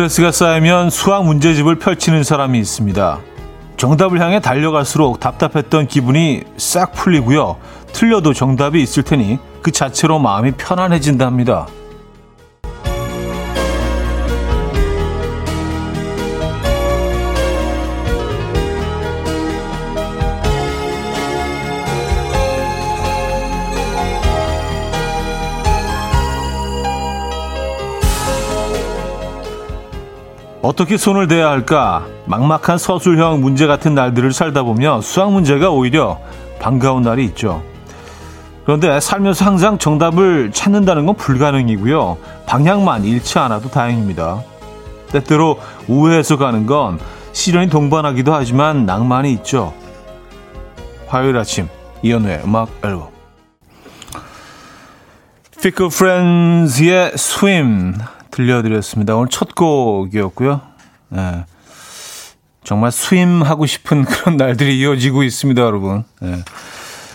스트레스가 쌓이면 수학 문제집을 펼치는 사람이 있습니다. 정답을 향해 달려갈수록 답답했던 기분이 싹 풀리고요. 틀려도 정답이 있을 테니 그 자체로 마음이 편안해진답니다. 어떻게 손을 대야 할까? 막막한 서술형 문제 같은 날들을 살다 보면 수학 문제가 오히려 반가운 날이 있죠. 그런데 살면서 항상 정답을 찾는다는 건 불가능이고요. 방향만 잃지 않아도 다행입니다. 때때로 우회해서 가는 건 시련이 동반하기도 하지만 낭만이 있죠. 화요일 아침 이연우의 음악 앨범 피크 프렌즈의 스윙 들려드렸습니다. 오늘 첫 곡이었고요. 네. 정말 스윙하고 싶은 그런 날들이 이어지고 있습니다, 여러분. 네.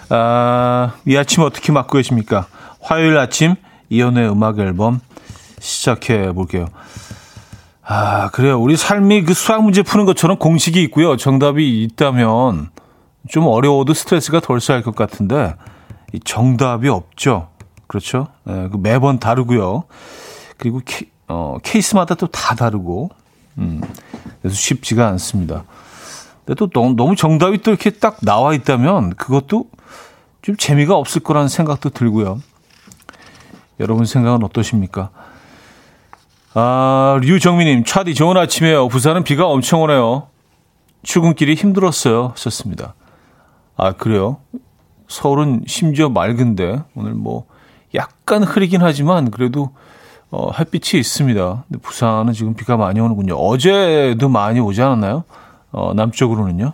아, 이 아침 어떻게 맞고 계십니까? 화요일 아침 이연의 음악 앨범 시작해 볼게요. 아, 그래요. 우리 삶이 그 수학 문제 푸는 것처럼 공식이 있고요. 정답이 있다면 좀 어려워도 스트레스가 덜 쌓일 것 같은데 이 정답이 없죠. 그렇죠? 네, 그 매번 다르고요. 그리고 케, 어, 케이스마다 또 다 다르고, 음, 그래서 쉽지가 않습니다. 근데 또 너무, 정답이 또 이렇게 딱 나와 있다면 그것도 좀 재미가 없을 거라는 생각도 들고요. 여러분 생각은 어떠십니까? 아, 류정민님, 차디 좋은 아침이에요. 부산은 비가 엄청 오네요. 출근길이 힘들었어요. 하셨습니다. 아, 그래요? 서울은 심지어 맑은데, 오늘 뭐, 약간 흐리긴 하지만, 그래도 어, 햇빛이 있습니다. 근데 부산은 지금 비가 많이 오는군요. 어제도 많이 오지 않았나요? 어, 남쪽으로는요.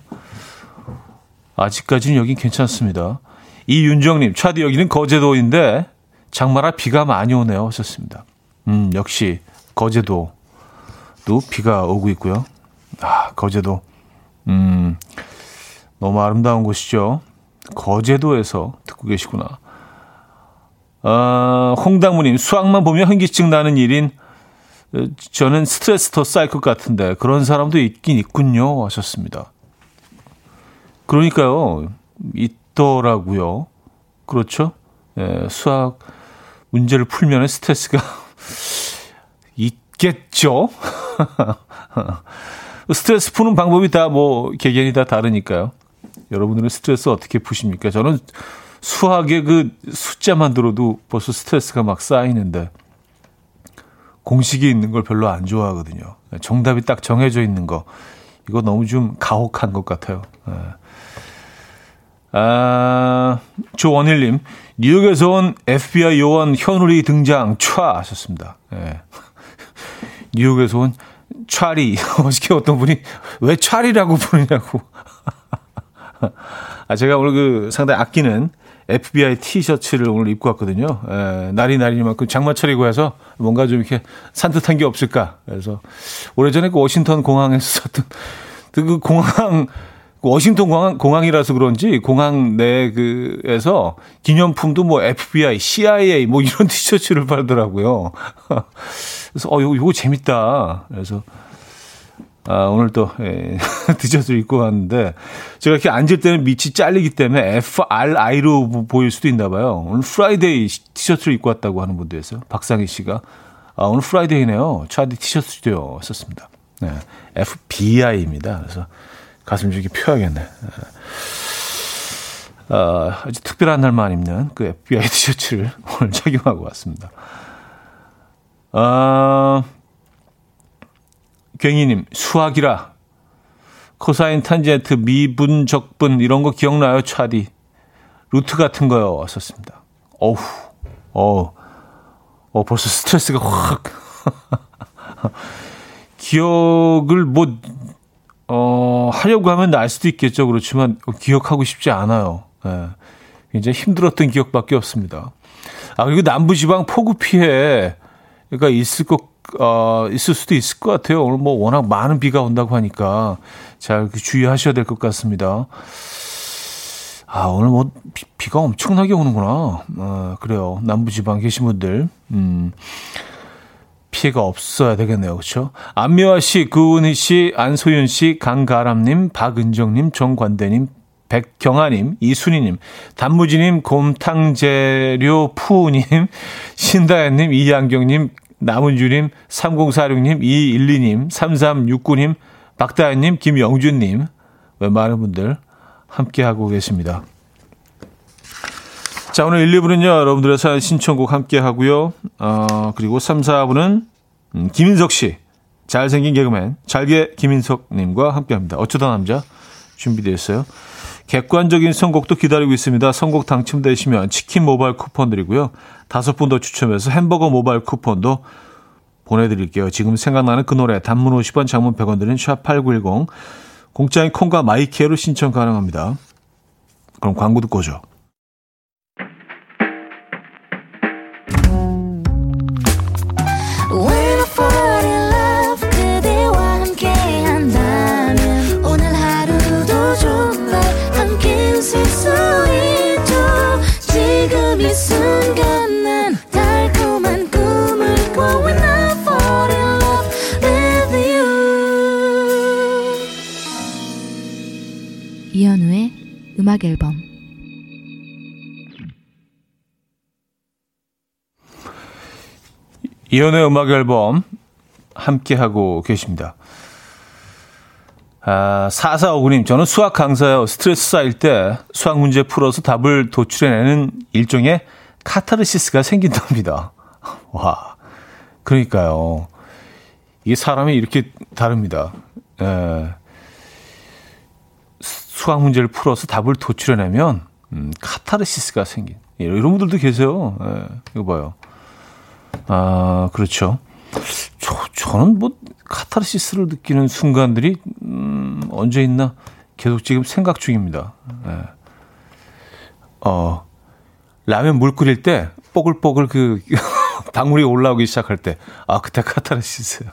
아직까지는 여긴 괜찮습니다. 이윤정님, 차디 여기는 거제도인데 장마라 비가 많이 오네요. 하셨습니다. 음, 역시 거제도도 비가 오고 있고요. 아, 거제도. 음, 너무 아름다운 곳이죠. 거제도에서 듣고 계시구나. 어, 홍당무님, 수학만 보면 현기증 나는 일인 저는 스트레스 더 쌓일 것 같은데 그런 사람도 있긴 있군요 하셨습니다. 그러니까요. 있더라고요. 그렇죠? 예, 수학 문제를 풀면 스트레스가 있겠죠? 스트레스 푸는 방법이 다 뭐 개개인이 다 다르니까요. 여러분들은 스트레스 어떻게 푸십니까? 저는 수학의 그 숫자만 들어도 벌써 스트레스가 막 쌓이는데 공식이 있는 걸 별로 안 좋아하거든요. 정답이 딱 정해져 있는 거 이거 너무 좀 가혹한 것 같아요. 예. 아, 조원일님, 뉴욕에서 온 FBI 요원 현울이 등장, 촤! 하셨습니다. 예. 뉴욕에서 온 촤리. 어저께 어떤 분이 왜 촤리라고 부르냐고. 아, 제가 오늘 그 상당히 아끼는 FBI 티셔츠를 오늘 입고 왔거든요. 에, 날이 날이니만큼 장마철이고 해서 뭔가 좀 이렇게 산뜻한 게 없을까. 그래서 오래전에 그 워싱턴 공항에서 샀던 그 공항 워싱턴 공항, 공항이라서 그런지 공항 내 그에서 기념품도 뭐 FBI, CIA 뭐 이런 티셔츠를 팔더라고요. 그래서 어 요거, 요거 재밌다. 그래서 아, 오늘 또, 예, 디저트를 입고 왔는데, 제가 이렇게 앉을 때는 밑이 잘리기 때문에 FRI로 보일 수도 있나 봐요. 오늘 프라이데이 티셔츠를 입고 왔다고 하는 분도 있어요. 박상희 씨가. 아, 오늘 프라이데이네요. 차디 티셔츠도요. 썼습니다. 네. FBI입니다. 그래서 가슴 좀 이렇게 펴야겠네. 아, 아주 특별한 날만 입는 그 FBI 티셔츠를 오늘 착용하고 왔습니다. 아, 괭이님, 수학이라. 코사인, 탄젠트, 미분, 적분, 이런 거 기억나요, 차디? 루트 같은 거요. 왔었습니다. 어우, 어 어, 벌써 스트레스가 확. 기억을 뭐, 어, 하려고 하면 날 수도 있겠죠. 그렇지만, 기억하고 싶지 않아요. 예. 굉장히 힘들었던 기억밖에 없습니다. 아, 그리고 남부지방 폭우 피해가 있을 것 어, 있을 수도 있을 것 같아요. 오늘 뭐 워낙 많은 비가 온다고 하니까 잘 주의하셔야 될 것 같습니다. 아, 오늘 뭐 비, 가 엄청나게 오는구나. 어, 그래요. 남부지방 계신 분들. 음. 피해가 없어야 되겠네요. 그렇죠? 안미화 씨, 구은희 씨, 안소윤 씨, 강가람 님, 박은정 님, 정관대 님, 백경아님, 이순희님, 단무지님, 곰탕재료 푸우님, 신다연님, 이양경님, 남은주님, 3046님, 212님, 3369님, 박다현님, 김영준님, 많은 분들 함께하고 계십니다. 자, 오늘 1, 2부는요, 여러분들의 사연 신청곡 함께 하고요. 어, 그리고 3, 4부는 음, 김인석 씨, 잘생긴 개그맨, 잘게 김인석님과 함께 합니다. 어쩌다 남자 준비되어 있어요. 객관적인 선곡도 기다리고 있습니다. 선곡 당첨되시면 치킨 모바일 쿠폰 드리고요. 다섯 분 더 추첨해서 햄버거 모바일 쿠폰도 보내드릴게요. 지금 생각나는 그 노래 단문 50원 장문 100원 드는 샵8910 공짜인 콩과 마이키에로 신청 가능합니다. 그럼 광고 듣고 오죠. 이현우의 음악 앨범 함께하고 계십니다. 아, 4459님, 저는 수학 강사요. 스트레스 쌓일 때 수학 문제 풀어서 답을 도출해내는 일종의 카타르시스가 생긴답니다. 와, 그러니까요. 이게 사람이 이렇게 다릅니다. 에, 수학 문제를 풀어서 답을 도출해내면 음, 카타르시스가 생긴 예, 이런 분들도 계세요. 예, 이거 봐요. 아 그렇죠. 저, 저는 뭐 카타르시스를 느끼는 순간들이 음, 언제 있나 계속 지금 생각 중입니다. 예. 어 라면 물 끓일 때 뽀글뽀글 그 방울이 올라오기 시작할 때 아 그때 카타르시스요.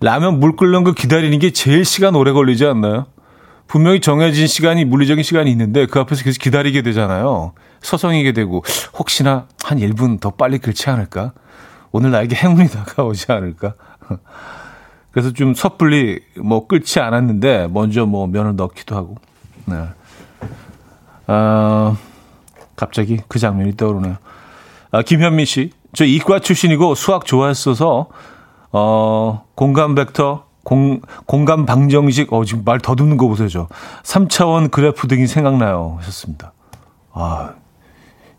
라면 물 끓는 거 기다리는 게 제일 시간 오래 걸리지 않나요? 분명히 정해진 시간이 물리적인 시간이 있는데 그 앞에서 계속 기다리게 되잖아요. 서성이게 되고 혹시나 한 1분 더 빨리 긁지 않을까? 오늘 나에게 행운이 다가오지 않을까? 그래서 좀 섣불리 뭐 끓지 않았는데 먼저 뭐 면을 넣기도 하고. 네. 아, 갑자기 그 장면이 떠오르네요. 아, 김현민 씨. 저 이과 출신이고 수학 좋아했어서 어, 공간 벡터 공, 공간 방정식, 어, 지금 말 더듬는 거 보세요, 저. 3차원 그래프 등이 생각나요. 하셨습니다. 아,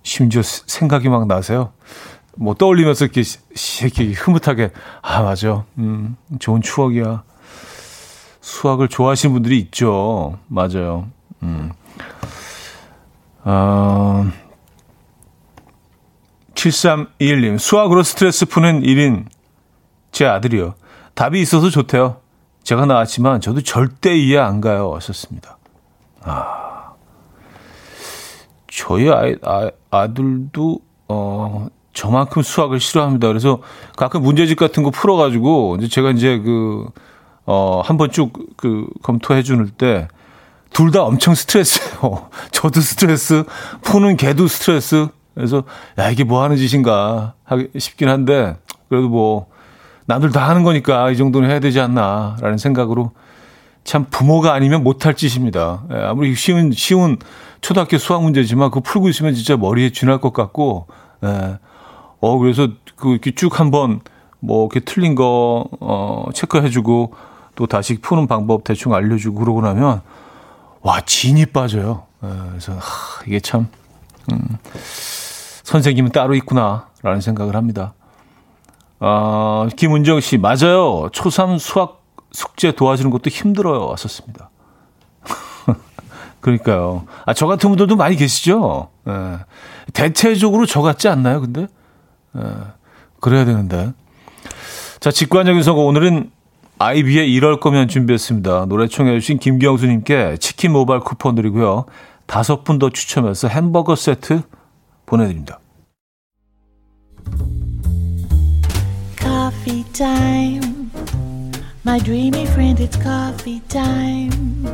심지어 생각이 막 나세요. 뭐 떠올리면서 이렇게, 이렇게 흐뭇하게, 아, 맞아. 음, 좋은 추억이야. 수학을 좋아하시는 분들이 있죠. 맞아요. 음. 어, 7321님, 수학으로 스트레스 푸는 1인, 제 아들이요. 답이 있어서 좋대요. 제가 나왔지만 저도 절대 이해 안 가요. 하셨습니다. 아. 저희 아이, 아, 아들도, 어, 저만큼 수학을 싫어합니다. 그래서 가끔 문제집 같은 거 풀어가지고, 이제 제가 이제 그, 어, 한번 쭉 그 검토해 주는 때, 둘 다 엄청 스트레스예요. 저도 스트레스, 푸는 개도 스트레스. 그래서, 야, 이게 뭐 하는 짓인가 하기 싶긴 한데, 그래도 뭐, 남들 다 하는 거니까 이 정도는 해야 되지 않나라는 생각으로 참 부모가 아니면 못할 짓입니다. 예, 아무리 쉬운 쉬운 초등학교 수학 문제지만 그거 풀고 있으면 진짜 머리에 쥐날 것 같고, 예. 어 그래서 그 이렇게 쭉 한번 뭐 이렇게 틀린 거 어, 체크해주고 또 다시 푸는 방법 대충 알려주고 그러고 나면 와 진이 빠져요. 예, 그래서 하, 이게 참 음, 선생님은 따로 있구나라는 생각을 합니다. 어, 김은정 씨, 맞아요. 초3 수학 숙제 도와주는 것도 힘들어요. 왔었습니다. 그러니까요. 아, 저 같은 분들도 많이 계시죠? 예. 대체적으로 저 같지 않나요, 근데? 예. 그래야 되는데. 자, 직관적인 선거. 오늘은 아이비의 이럴 거면 준비했습니다. 노래 청해주신 김경수님께 치킨 모바일 쿠폰 드리고요. 다섯 분 더 추첨해서 햄버거 세트 보내드립니다. coffee time. My dreamy friend, it's coffee time.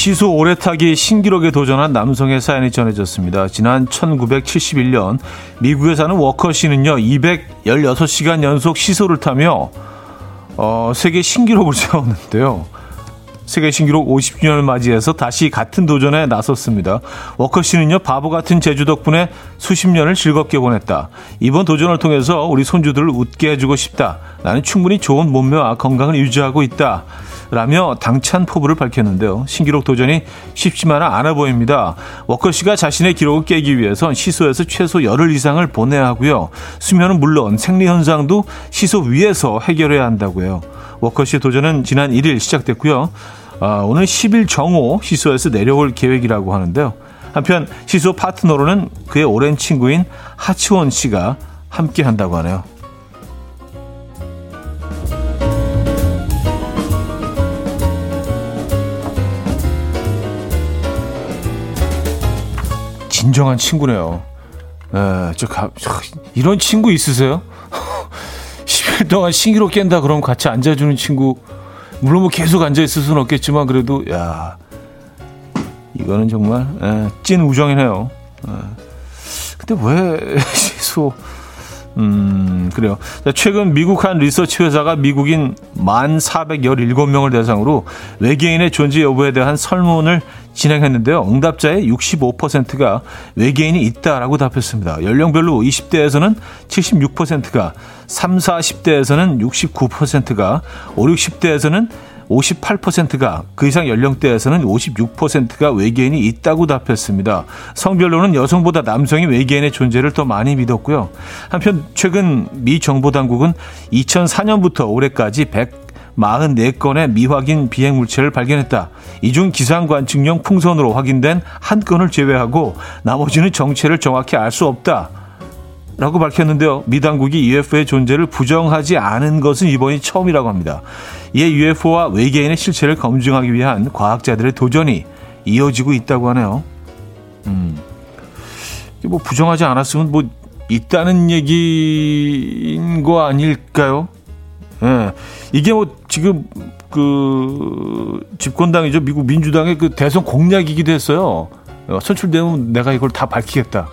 시소 오래타기 신기록에 도전한 남성의 사연이 전해졌습니다. 지난 1971년 미국에 사는 워커 씨는요, 216시간 연속 시소를 타며 어, 세계 신기록을 세웠는데요. 세계 신기록 50주년을 맞이해서 다시 같은 도전에 나섰습니다. 워커 씨는요, 바보 같은 재주 덕분에 수십 년을 즐겁게 보냈다. 이번 도전을 통해서 우리 손주들을 웃게 해주고 싶다. 나는 충분히 좋은 몸매와 건강을 유지하고 있다. 라며 당찬 포부를 밝혔는데요. 신기록 도전이 쉽지만은 않아 보입니다. 워커 씨가 자신의 기록을 깨기 위해선 시소에서 최소 열흘 이상을 보내야 하고요. 수면은 물론 생리 현상도 시소 위에서 해결해야 한다고요. 워커 씨의 도전은 지난 1일 시작됐고요. 아, 오늘 10일 정오 시소에서 내려올 계획이라고 하는데요. 한편 시소 파트너로는 그의 오랜 친구인 하치원 씨가 함께 한다고 하네요. 진정한 친구네요. 에, 저 가, 이런 친구 있으세요? 10일 동안 신기록 깬다 그러면 같이 앉아주는 친구 물론 뭐 계속 앉아 있을 수는 없겠지만 그래도 야 이거는 정말 에, 찐 우정이네요. 에. 근데 왜 시소 음, 그래요. 최근 미국 한 리서치 회사가 미국인 1,417명을 대상으로 외계인의 존재 여부에 대한 설문을 진행했는데요. 응답자의 65%가 외계인이 있다라고 답했습니다. 연령별로 20대에서는 76%가, 3, 40대에서는 69%가, 5, 60대에서는 58%가 그 이상 연령대에서는 56%가 외계인이 있다고 답했습니다. 성별로는 여성보다 남성이 외계인의 존재를 더 많이 믿었고요. 한편 최근 미 정보 당국은 2004년부터 올해까지 144건의 미확인 비행 물체를 발견했다. 이 중 기상관측용 풍선으로 확인된 한 건을 제외하고 나머지는 정체를 정확히 알 수 없다. 라고 밝혔는데요. 미 당국이 UFO의 존재를 부정하지 않은 것은 이번이 처음이라고 합니다. 이에 UFO와 외계인의 실체를 검증하기 위한 과학자들의 도전이 이어지고 있다고 하네요. 음. 뭐 부정하지 않았으면 뭐 있다는 얘기인 거 아닐까요? 예. 이게 뭐 지금 그 집권당이죠. 미국 민주당의 그 대선 공약이기도 했어요. 어, 선출되면 내가 이걸 다 밝히겠다.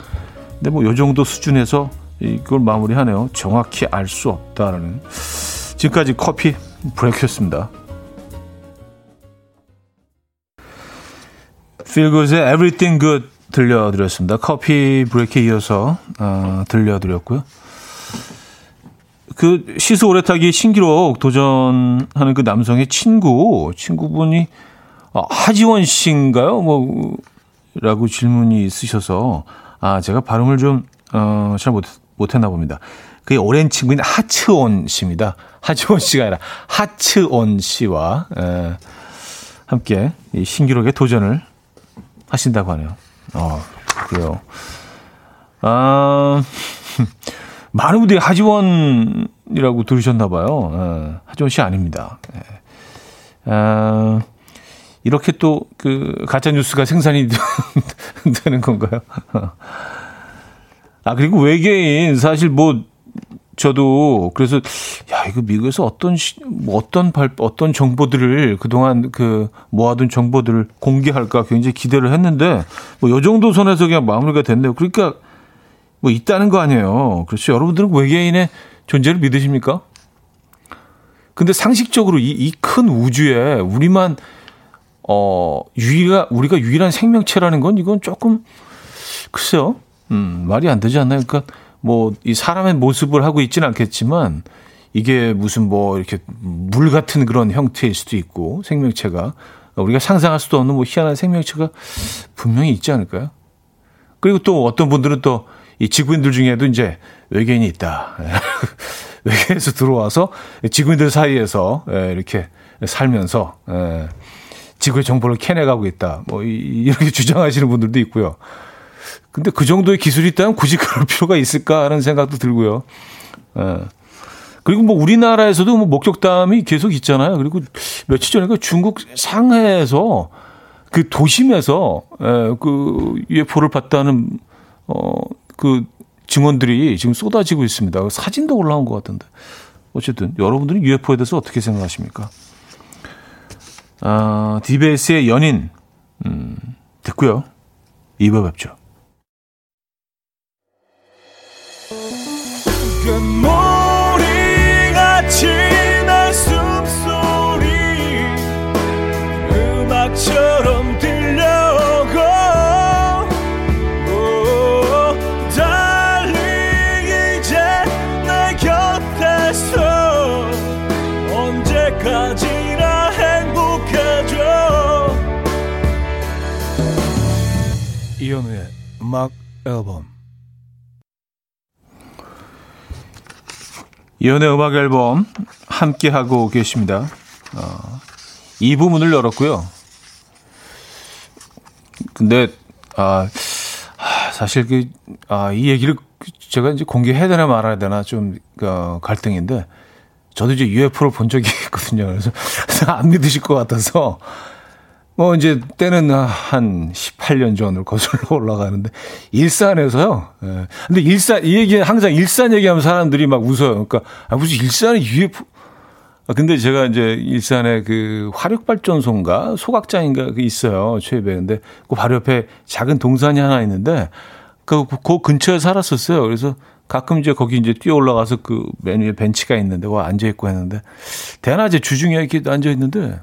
근데 뭐 요 정도 수준에서 이걸 마무리하네요. 정확히 알 수 없다라는. 지금까지 커피 브레이크였습니다. Good의 Everything Good 들려드렸습니다. 커피 브레이크에 이어서 어, 들려드렸고요. 그 시소 오래타기 신기록 도전하는 그 남성의 친구, 친구분이 어, 하지원 씨인가요? 뭐 라고 질문이 있으셔서 아, 제가 발음을 좀, 어, 잘 못, 못했나 봅니다. 그게 오랜 친구인 하츠온 씨입니다. 하츠온 씨가 아니라 하츠온 씨와, 에, 함께 이 신기록에 도전을 하신다고 하네요. 어, 그래요. 아, 많은 분들이 하지원이라고 들으셨나봐요. 예, 하지원 씨 아닙니다. 예. 아, 이렇게 또 그 가짜 뉴스가 생산이 되는 건가요? 아 그리고 외계인 사실 뭐 저도 그래서 야 이거 미국에서 어떤 시, 뭐 어떤 발 어떤 정보들을 그동안 그 모아둔 정보들을 공개할까 굉장히 기대를 했는데 뭐 요 정도 선에서 그냥 마무리가 됐네요. 그러니까 뭐 있다는 거 아니에요. 그렇죠. 여러분들은 외계인의 존재를 믿으십니까? 근데 상식적으로 이 큰 우주에 우리만 어, 유일한, 우리가 유일한 생명체라는 건 이건 조금, 글쎄요. 음, 말이 안 되지 않나요? 그러니까 뭐, 이 사람의 모습을 하고 있지는 않겠지만, 이게 무슨 뭐, 이렇게 물 같은 그런 형태일 수도 있고, 생명체가. 우리가 상상할 수도 없는 뭐 희한한 생명체가 분명히 있지 않을까요? 그리고 또 어떤 분들은 또 이 지구인들 중에도 이제 외계인이 있다. 외계에서 들어와서 지구인들 사이에서 예, 이렇게 살면서, 예, 지구의 정보를 캐내가고 있다. 뭐 이렇게 주장하시는 분들도 있고요. 근데 그 정도의 기술이 있다면 굳이 그럴 필요가 있을까 하는 생각도 들고요. 예. 그리고 뭐 우리나라에서도 뭐 목격담이 계속 있잖아요. 그리고 며칠 전에 그 중국 상해에서 그 도심에서 에, 그 UFO를 봤다는 어그 증언들이 지금 쏟아지고 있습니다. 사진도 올라온 것 같은데. 어쨌든 여러분들은 UFO에 대해서 어떻게 생각하십니까? 아, 디베이스의 연인 음, 듣고요. 이번 뵙죠. 음악 앨범 이현우의 음악 앨범 함께 하고 계십니다. 어, 이 부문을 열었고요. 근데 아, 사실 그, 아, 이 얘기를 제가 이제 공개해야 되나 말아야 되나 좀 어, 갈등인데 저도 이제 UFO를 본 적이 있거든요. 그래서 안 믿으실 것 같아서 뭐 이제 때는 한 18년 전으로 거슬러 올라가는데 일산에서요. 예. 근데 일산 이 얘기 항상 일산 얘기하면 사람들이 막 웃어요. 그러니까 아 무슨 일산에 UFO 아 근데 제가 이제 일산에 그 화력 발전소인가 소각장인가 그 있어요. 최배 근데 그 바로 옆에 작은 동산이 하나 있는데 그, 그 근처에 살았었어요. 그래서 가끔 이제 거기 이제 뛰어 올라가서 그 메뉴에 벤치가 있는데 와 앉아 있고 했는데 대낮에 주중에 이렇게 앉아 있는데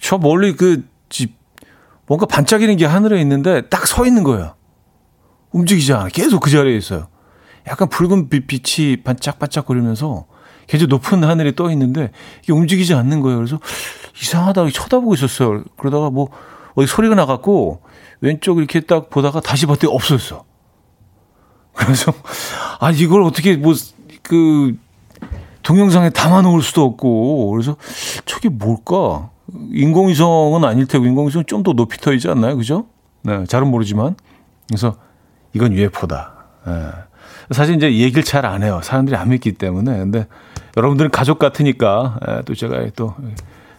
저 멀리 그 집, 뭔가 반짝이는 게 하늘에 있는데 딱 서 있는 거예요. 움직이지 않아. 계속 그 자리에 있어요. 약간 붉은 빛이 반짝반짝거리면서 계속 높은 하늘에 떠 있는데 이게 움직이지 않는 거예요. 그래서 이상하다고 쳐다보고 있었어요. 그러다가 뭐 어디 소리가 나갖고 왼쪽 이렇게 딱 보다가 다시 봤더니 없어졌어. 그래서 아 이걸 어떻게 뭐 그 동영상에 담아 놓을 수도 없고 그래서 저게 뭘까? 인공위성은 아닐 테고 인공위성은 좀 더 높이 터있지 않나요? 그죠? 네, 잘은 모르지만. 그래서 이건 UFO다. 네. 사실 이제 얘기를 잘 안 해요. 사람들이 안 믿기 때문에. 근데 여러분들은 가족 같으니까 예, 또 제가 또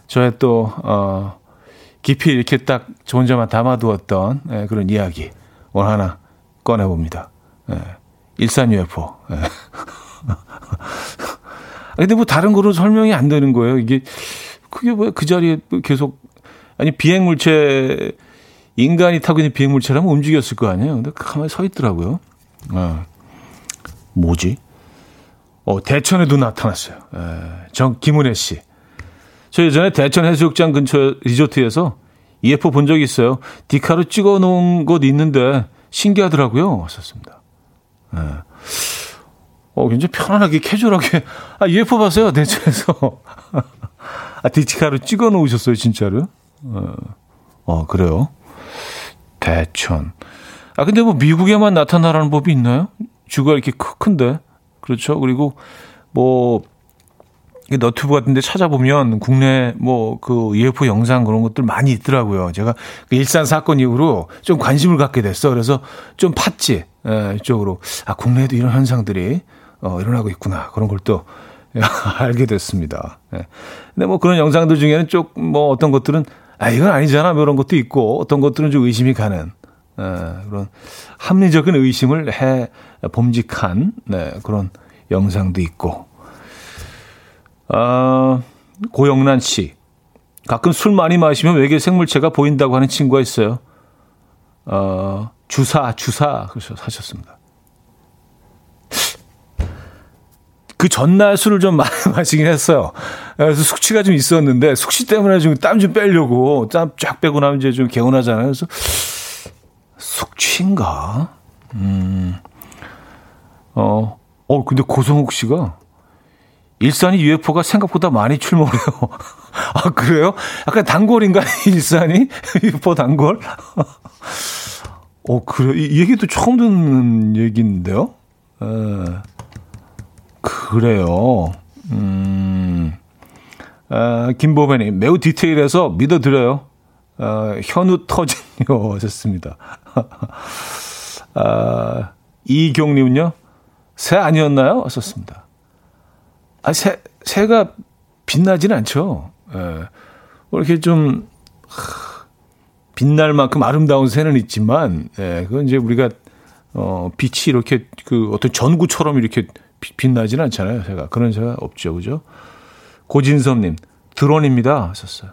저의 또 어, 깊이 이렇게 딱저 혼자만 담아두었던 예, 그런 이야기 오늘 하나 꺼내봅니다. 예, 일산 UFO. 예. 근데 뭐 다른 거로 설명이 안 되는 거예요. 이게 그게 왜 그 자리에 계속 아니 비행 물체 인간이 타고 있는 비행 물체라면 움직였을 거 아니에요. 근데 가만히 서 있더라고요. 어. 뭐지? 어, 대천에도 나타났어요. 에, 정 김은혜 씨. 저 예전에 대천 해수욕장 근처 리조트에서 EFO 본 적이 있어요. 디카로 찍어 놓은 곳 있는데 신기하더라고요. 왔었습니다. 에. 어, 굉장히 편안하게 캐주얼하게 아, UFO 봤어요. 대천에서. 아, 디지카로 찍어 놓으셨어요, 진짜로? 어, 어, 그래요? 대천. 아, 근데 뭐 미국에만 나타나라는 법이 있나요? 주가 이렇게 큰데. 그렇죠. 그리고 뭐, 너튜브 같은 데 찾아보면 국내 뭐 그 UFO 영상 그런 것들 많이 있더라고요. 제가 그 일산 사건 이후로 좀 관심을 갖게 됐어. 그래서 좀 팠지. 예, 이쪽으로. 아, 국내에도 이런 현상들이 어, 일어나고 있구나. 그런 걸 또 알게 됐습니다. 예. 근데 뭐 그런 영상들 중에는 쪽뭐 어떤 것들은 아 이건 아니잖아 뭐 이런 것도 있고 어떤 것들은 좀 의심이 가는 에, 예, 그런 합리적인 의심을 해 범직한 네, 그런 영상도 있고 어, 고영란 씨 가끔 술 많이 마시면 외계 생물체가 보인다고 하는 친구가 있어요. 어, 주사 주사 그래서 하셨습니다. 그 전날 술을 좀 마시긴 했어요. 그래서 숙취가 좀 있었는데 숙취 때문에 좀 땀 좀 빼려고 땀 쫙 빼고 나면 이제 좀 개운하잖아요. 그래서 숙취인가? 음. 어. 어 근데 고성욱 씨가 일산이 UFO가 생각보다 많이 출몰해요. 아 그래요? 약간 단골인가 일산이 UFO 단골? 어 그래 이, 이 얘기도 처음 듣는 얘기인데요. 에. 그래요. 음, 아, 김보배님, 매우 디테일해서 믿어드려요. 아, 현우 터진요 하셨습니다. 아, 이경님은요, 새 아니었나요? 하셨습니다. 아, 새, 새가 빛나진 않죠. 예. 뭐 이렇게 좀, 빛날 만큼 아름다운 새는 있지만, 예, 그건 이제 우리가, 어, 빛이 이렇게 그 어떤 전구처럼 이렇게 빛나진 않잖아요. 제가. 그런 새가 없죠. 그죠? 고진섭님, 드론입니다. 하셨어요.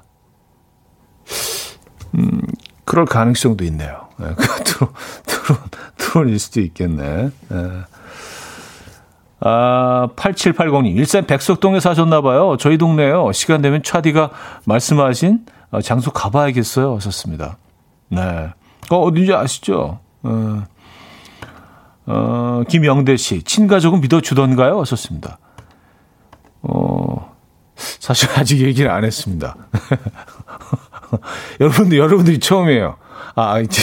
음, 그럴 가능성도 있네요. 예, 그 드론, 드론, 드론일 수도 있겠네. 예. 아, 8780님, 일산 백석동에 사셨나봐요. 저희 동네요. 시간 되면 차디가 말씀하신 어, 장소 가봐야겠어요. 하셨습니다. 네. 어, 어딘지 아시죠? 어, 어, 김영대 씨, 친가족은 믿어주던가요? 하셨습니다. 어, 사실 아직 얘기를 안 했습니다. 여러분들, 여러분들이 처음이에요. 아, 이제,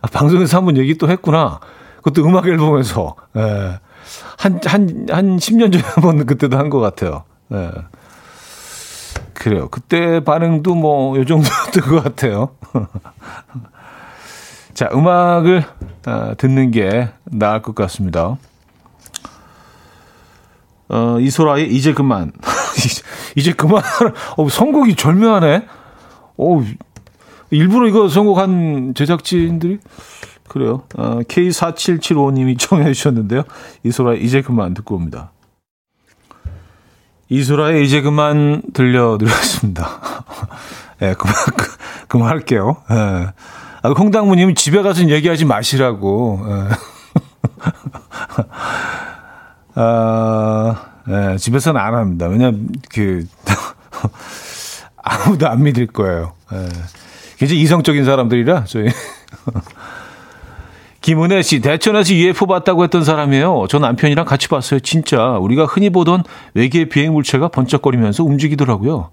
아, 방송에서 한 번 얘기 또 했구나. 그것도 음악 앨범에서. 예. 한, 한, 한 10년 전에 한 번 그때도 한 것 같아요. 예. 그래요. 그때 반응도 뭐, 요 정도였던 것 같아요. 자, 음악을 어, 듣는 게 나을 것 같습니다. 어, 이소라의 이제 그만. 이제 그만. 어, 선곡이 절묘하네. 어, 일부러 이거 선곡한 제작진들이 그래요. 어, K4775님이 청해 주셨는데요. 이소라 이제 그만 듣고 옵니다. 이소라의 이제 그만 들려드렸습니다. 예, 네, 그만, 그, 그만할게요. 예. 네. 아, 홍당무님 집에 가서 얘기하지 마시라고. 예. 아, 예, 집에서는 안 합니다. 왜냐면, 그, 아무도 안 믿을 거예요. 예. 굉장히 이성적인 사람들이라, 저희. 김은혜 씨, 대천에서 UFO 봤다고 했던 사람이에요. 저 남편이랑 같이 봤어요. 진짜. 우리가 흔히 보던 외계 비행 물체가 번쩍거리면서 움직이더라고요.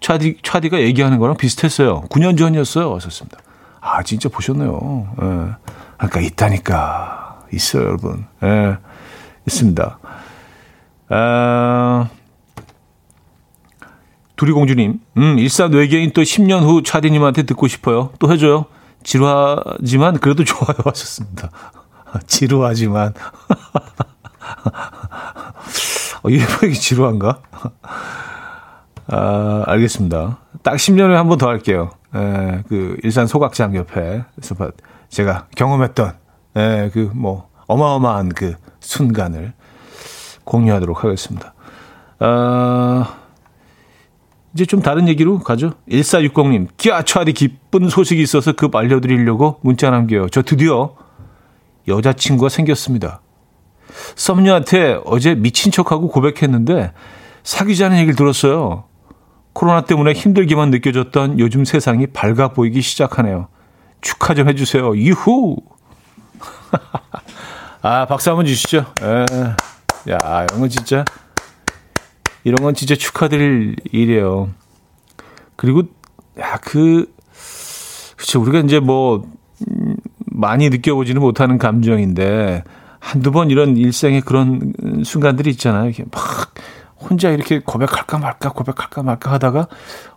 차디, 차디가 얘기하는 거랑 비슷했어요. 9년 전이었어요. 왔었습니다. 아, 진짜 보셨네요. 예. 그러니까 있다니까. 있어요, 여러분. 예. 있습니다. 아, 두리공주님, 음, 일산 외계인 또 10년 후 차디님한테 듣고 싶어요. 또 해줘요. 지루하지만 그래도 좋아요 하셨습니다. 지루하지만. 어, 왜 지루한가? 아, 알겠습니다. 딱 10년에 한 번 더 할게요. 에, 그, 일산 소각장 옆에서 제가 경험했던, 에, 그, 뭐, 어마어마한 그 순간을 공유하도록 하겠습니다. 아, 이제 좀 다른 얘기로 가죠. 1460님, 끼아 차디 기쁜 소식이 있어서 급 알려드리려고 문자 남겨요. 저 드디어 여자친구가 생겼습니다. 썸녀한테 어제 미친 척하고 고백했는데 사귀자는 얘기를 들었어요. 코로나 때문에 힘들기만 느껴졌던 요즘 세상이 밝아 보이기 시작하네요. 축하 좀 해주세요. 이후! 아, 박수 한번 주시죠. 에. 야, 이런 건 진짜 이런 건 진짜 축하드릴 일이에요. 그리고 야, 그 그쵸 우리가 이제 뭐 음, 많이 느껴보지는 못하는 감정인데 한두 번 이런 일생의 그런 순간들이 있잖아요. 이렇게 막 혼자 이렇게 고백할까 말까 고백할까 말까 하다가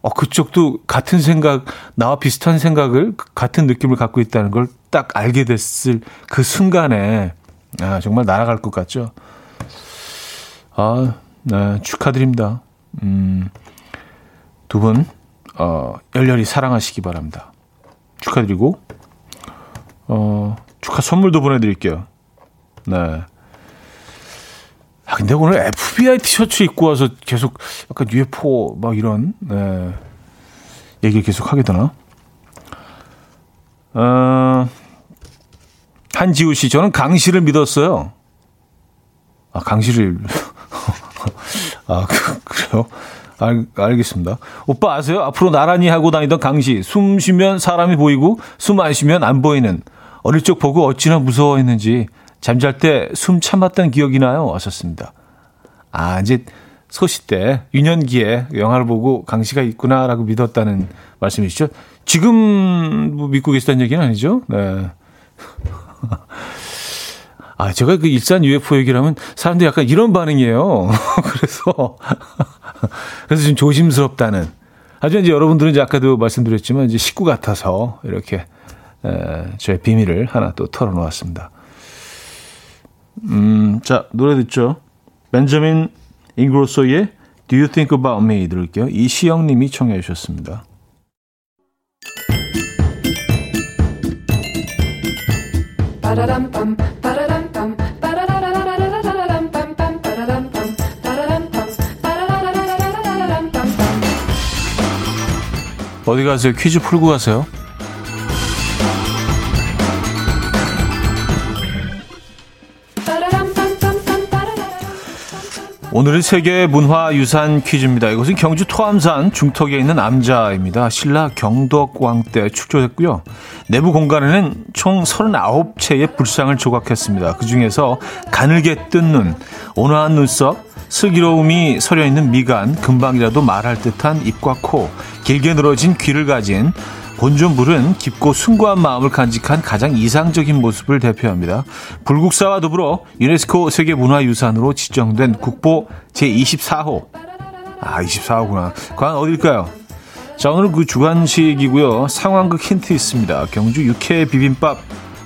어 그쪽도 같은 생각 나와 비슷한 생각을 같은 느낌을 갖고 있다는 걸 딱 알게 됐을 그 순간에 아 정말 날아갈 것 같죠. 아 네, 축하드립니다. 음, 두 분, 어, 열렬히 사랑하시기 바랍니다. 축하드리고, 어, 축하 선물도 보내드릴게요. 네. 아, 근데 오늘 FBI 티셔츠 입고 와서 계속 약간 UFO 막 이런, 네, 얘기를 계속 하게 되나? 어, 한지우 씨, 저는 강씨를 믿었어요. 아, 강씨를. 아, 그, 그래요? 알, 알겠습니다. 오빠 아세요? 앞으로 나란히 하고 다니던 강시. 숨 쉬면 사람이 보이고 숨 안 쉬면 안 보이는. 어릴 적 보고 어찌나 무서워했는지 잠잘 때 숨 참았던 기억이 나요. 하셨습니다. 아, 이제 소시 때 유년기에 영화를 보고 강시가 있구나라고 믿었다는 말씀이시죠? 지금 뭐 믿고 계시다는 얘기는 아니죠? 네. 아, 제가 그 일산 UFO 얘기를 하면 사람들이 약간 이런 반응이에요. 그래서, 그래서 좀 조심스럽다는. 하지만 이제 여러분들은 이제 아까도 말씀드렸지만 이제 식구 같아서 이렇게 에, 저의 비밀을 하나 또 털어놓았습니다. 음, 자, 노래 듣죠. 벤저민 잉그로소의 Do You Think About Me 들을게요. 이시영 님이 청해 주셨습니다. 어디 가세요? 퀴즈 풀고 가세요. 오늘은 세계 문화유산 퀴즈입니다. 이것은 경주 토암산 중턱에 있는 암자입니다. 신라 경덕왕 때 축조했고요. 내부 공간에는 총 39채의 불상을 조각했습니다. 그 중에서 가늘게 뜬 눈, 온화한 눈썹, 슬기로움이 서려 있는 미간, 금방이라도 말할 듯한 입과 코, 길게 늘어진 귀를 가진 본존불은 깊고 숭고한 마음을 간직한 가장 이상적인 모습을 대표합니다. 불국사와 더불어 유네스코 세계문화유산으로 지정된 국보 제24호. 아, 24호구나. 과연 어딜까요? 자, 오늘 그 주관식이고요. 상황극 힌트 있습니다. 경주 육회 비빔밥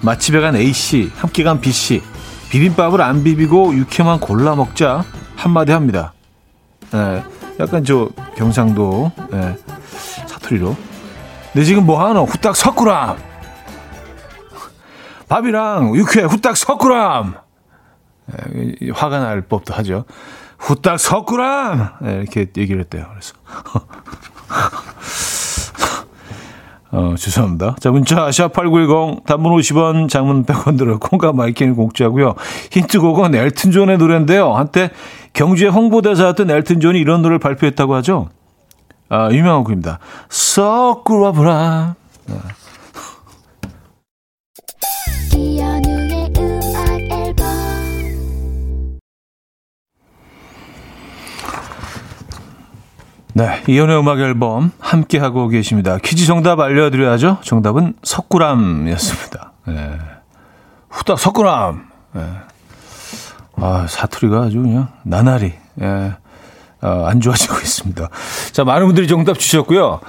맛집에 간 A씨, 함께 간 B씨. 비빔밥을 안 비비고 육회만 골라 먹자 한마디 합니다. 네, 약간 저 경상도 네, 사투리로 내 지금 뭐 하노? 후딱 섞구람. 밥이랑 육회 후딱 섞구람. 예, 화가 날 법도 하죠. 후딱 섞구람. 예, 이렇게 얘기를 했대요. 그래서. 어, 죄송합니다. 자, 문자, 샵8910, 단문 50원, 장문 100원 들어, 콩과 마이킹을 공짜고요 힌트곡은 엘튼 존의 노래인데요. 한때 경주의 홍보대사였던 엘튼 존이 이런 노래를 발표했다고 하죠. 아, 유명한 곡입니다. Circle of Life. 네. 네, 이현우의 음악 앨범 함께 하고 계십니다. 퀴즈 정답 알려드려야죠. 정답은 석굴암이었습니다. 네. 후딱 석구람. 네. 아 사투리가 아주 그냥 나날이 예. 어, 안 좋아지고 있습니다. 자, 많은 분들이 정답 주셨고요.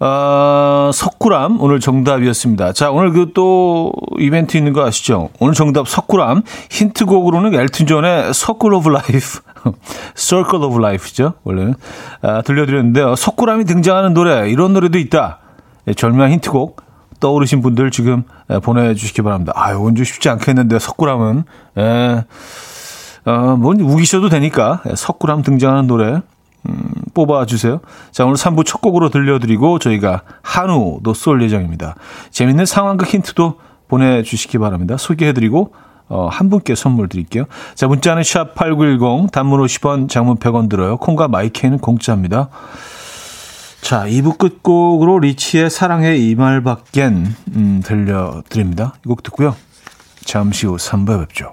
어, 석구람 오늘 정답이었습니다. 자, 오늘 그 또 이벤트 있는 거 아시죠? 오늘 정답 석구람 힌트곡으로는 엘튼 존의 Circle of Life, Circle of Life죠. 원래는 아, 들려드렸는데요. 석구람이 등장하는 노래 이런 노래도 있다. 예, 절묘한 힌트곡 떠오르신 분들 지금 예, 보내주시기 바랍니다. 아, 이건 좀 쉽지 않겠는데 석구람은 예. 어, 뭐 우기셔도 되니까 예, 석굴함 등장하는 노래 음, 뽑아주세요. 자, 오늘 3부 첫 곡으로 들려드리고 저희가 한우도 쏠 예정입니다. 재밌는 상황극 힌트도 보내주시기 바랍니다. 소개해드리고 어, 한 분께 선물 드릴게요. 자, 문자는 샵 8910, 단문 50원, 장문 100원 들어요. 콩과 마이케이는 공짜입니다. 자, 2부 끝곡으로 리치의 사랑의 이말밖엔 음, 들려드립니다. 이 곡 듣고요. 잠시 후 3부에 뵙죠.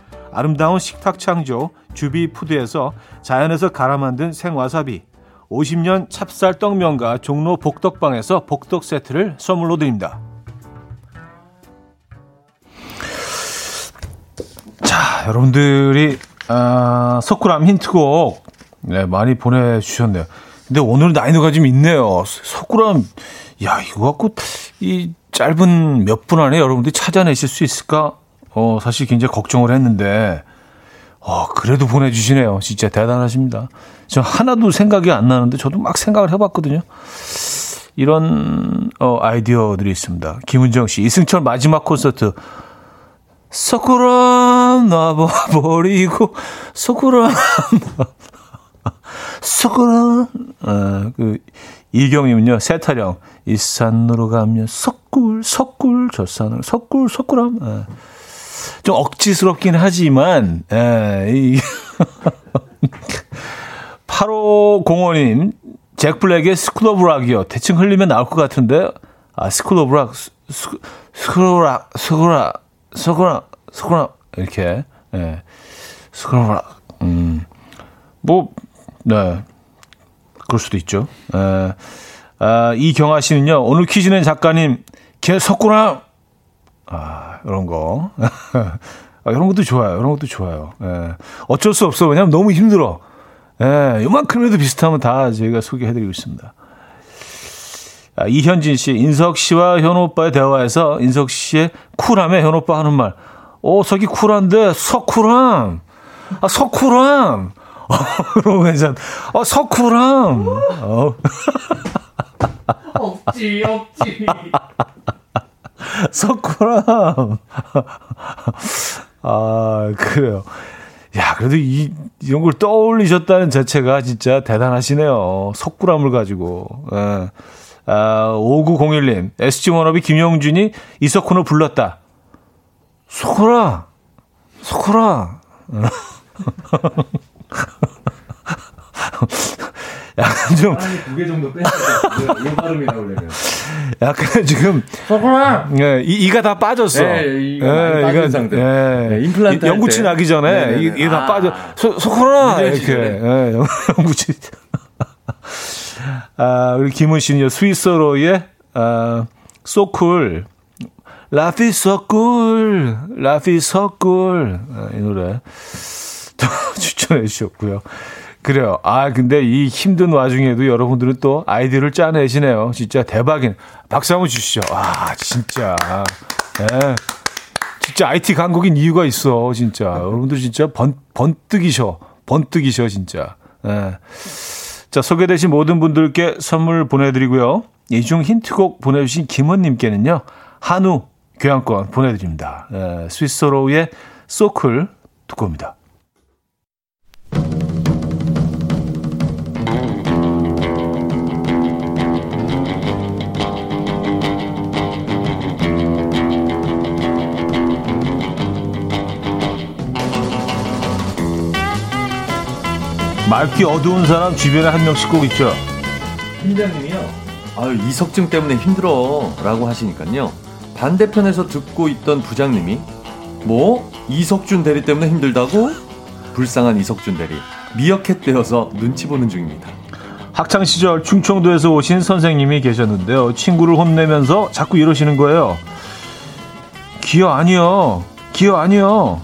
아름다운 식탁 창조 주비푸드에서 자연에서 갈아 만든 생와사비, 50년 찹쌀 떡면과 종로 복덕방에서 복덕 세트를 선물로 드립니다. 자, 여러분들이 아, 석굴암 힌트곡 네, 많이 보내주셨네요. 근데 오늘 난이도가 좀 있네요. 석굴암, 야, 이거 갖고 이 짧은 몇 분 안에 여러분들이 찾아내실 수 있을까? 어, 사실 굉장히 걱정을 했는데, 어, 그래도 보내주시네요. 진짜 대단하십니다. 저 하나도 생각이 안 나는데 저도 막 생각을 해봤거든요. 이런, 어, 아이디어들이 있습니다. 김은정 씨, 이승철 마지막 콘서트. 석굴암 놔버리고, 석굴암 석굴암, 어, 그, 이경님은요, 세타령, 이 산으로 가면 석굴, 석굴, 저 산으로, 석굴, 석굴암. 어. 좀 억지스럽긴 하지만, 에, 이, 8505님, 잭 블랙의 School of Rock이요. 대충 흘리면 나올 것 같은데, 아, School of Rock, School of Rock, School of Rock, School of Rock, School of Rock, 이렇게, 예. School of Rock, 음. 뭐, 네. 그럴 수도 있죠. 에, 아, 이경아 씨는요, 오늘 퀴즈는 작가님, 걔 섰구나! 아, 이런 거. 아, 이런 것도 좋아요. 이런 것도 좋아요. 예. 어쩔 수 없어. 왜냐면 너무 힘들어. 예, 요만큼이라도 비슷하면 다 저희가 소개해드리고 있습니다. 아, 이현진 씨, 인석 씨와 현우 오빠의 대화에서 인석 씨의 쿨함에 현우 오빠 하는 말. 오, 석이 쿨한데, 석쿨함. 아, 석쿨함. 그러고 괜찮. 어, 석쿨함. 어. 없지, 없지. 석굴암. 아, 그래요. 야, 그래도 이, 이런 걸 떠올리셨다는 자체가 진짜 대단하시네요. 석굴암을 가지고. 예. 아, 5901님, SG 워너비 김영준이 이석훈을 불렀다. 석굴아! 석굴아! 약간 좀. 두 개 정도 뺐어요. 이 발음이 나오려면. 약간 지금. 예, 이, 이가 다 빠졌어. 네, 이가 예, 빠진 상태. 예. 네, 임플란트. 영구치 나기 전에. 이게 다 아, 빠져. 소, 석훈아! 이렇게. 예, 영구치. 아, 우리 김은 씨는요, 스위스로의, 아, 소쿨. 라피 서꿀, 라피 서꿀. 아, 이 노래. 추천해 주셨고요. 그래요. 아, 근데 이 힘든 와중에도 여러분들은 또 아이디어를 짜내시네요. 진짜 대박인. 박수 한번 주시죠. 아, 진짜. 예. 진짜 IT 강국인 이유가 있어, 진짜. 여러분들 진짜 번, 번뜩이셔. 번뜩이셔, 진짜. 예. 자, 소개되신 모든 분들께 선물 보내드리고요. 이 중 힌트곡 보내주신 김원님께는요, 한우 교환권 보내드립니다. 예, 스위스로우의 소클 듣고 옵니다. 맑기 어두운 사람 주변에 한 명씩 꼭 있죠. 팀장님이요. 아유 이석증 때문에 힘들어라고 하시니까요. 반대편에서 듣고 있던 부장님이 뭐 이석준 대리 때문에 힘들다고? 불쌍한 이석준 대리 미어캣되어서 눈치 보는 중입니다. 학창 시절 충청도에서 오신 선생님이 계셨는데요. 친구를 혼내면서 자꾸 이러시는 거예요. 기어 아니요. 기어 아니요.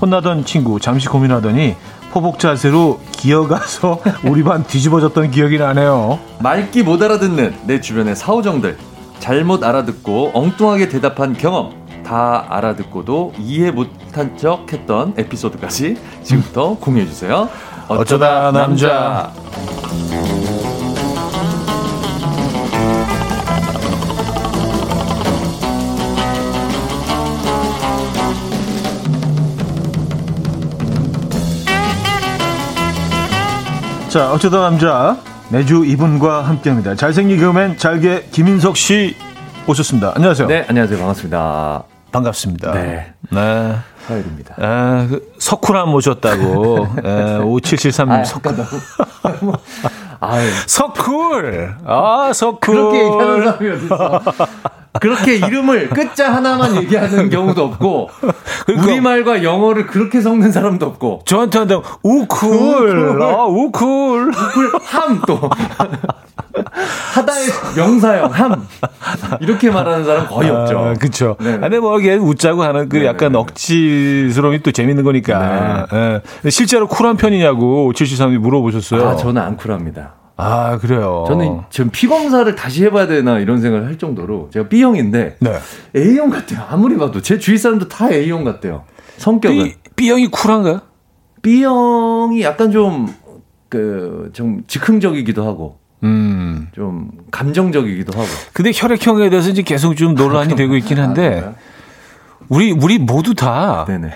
혼나던 친구 잠시 고민하더니 포복 자세로 기어가서 우리 반 뒤집어졌던 기억이 나네요. 말기 못 알아듣는 내 주변의 사오정들. 잘못 알아듣고 엉뚱하게 대답한 경험. 다 알아듣고도 이해 못한 척 했던 에피소드까지 지금부터 공유해주세요. 어쩌다 남자. 자, 어쩌다 남자 매주 이분과 함께합니다. 잘생긴 개그맨 잘게 김인석 씨 오셨습니다. 안녕하세요. 네, 안녕하세요. 반갑습니다. 반갑습니다. 네. 네. 화요일입니다. 아, 그 석훈아 모셨다고. 에, 5773님 아, 석훈. 서쿨. 아, 서쿨. 그렇게 얘기하는 사람이 어딨어. 그렇게 이름을 끝자 하나만 얘기하는 경우도 없고 그러니까 우리말과 영어를 그렇게 섞는 사람도 없고 저한테 한다면 우쿨 우쿨 아, 우쿨 우쿨 함또 하다의 명사형 함 이렇게 말하는 사람 거의 아, 없죠. 그렇죠. 근데 뭐 이게 웃자고 하는 그 네네. 약간 억지스러움이 또 재밌는 거니까. 네. 네. 실제로 쿨한 편이냐고 7733이 물어보셨어요. 아, 저는 안 쿨합니다. 아, 그래요. 저는 지금 피 검사를 다시 해봐야 되나 이런 생각을 할 정도로 제가 B형인데 네. A형 같아요. 아무리 봐도 제 주위 사람도 다 A형 같대요. 성격은 B, B형이 쿨한가요? B형이 약간 좀 그좀 즉흥적이기도 하고 음. 좀 감정적이기도 하고. 근데 혈액형에 대해서 이제 계속 좀 논란이 되고 있긴 한데 아, 우리 우리 모두 다 네네.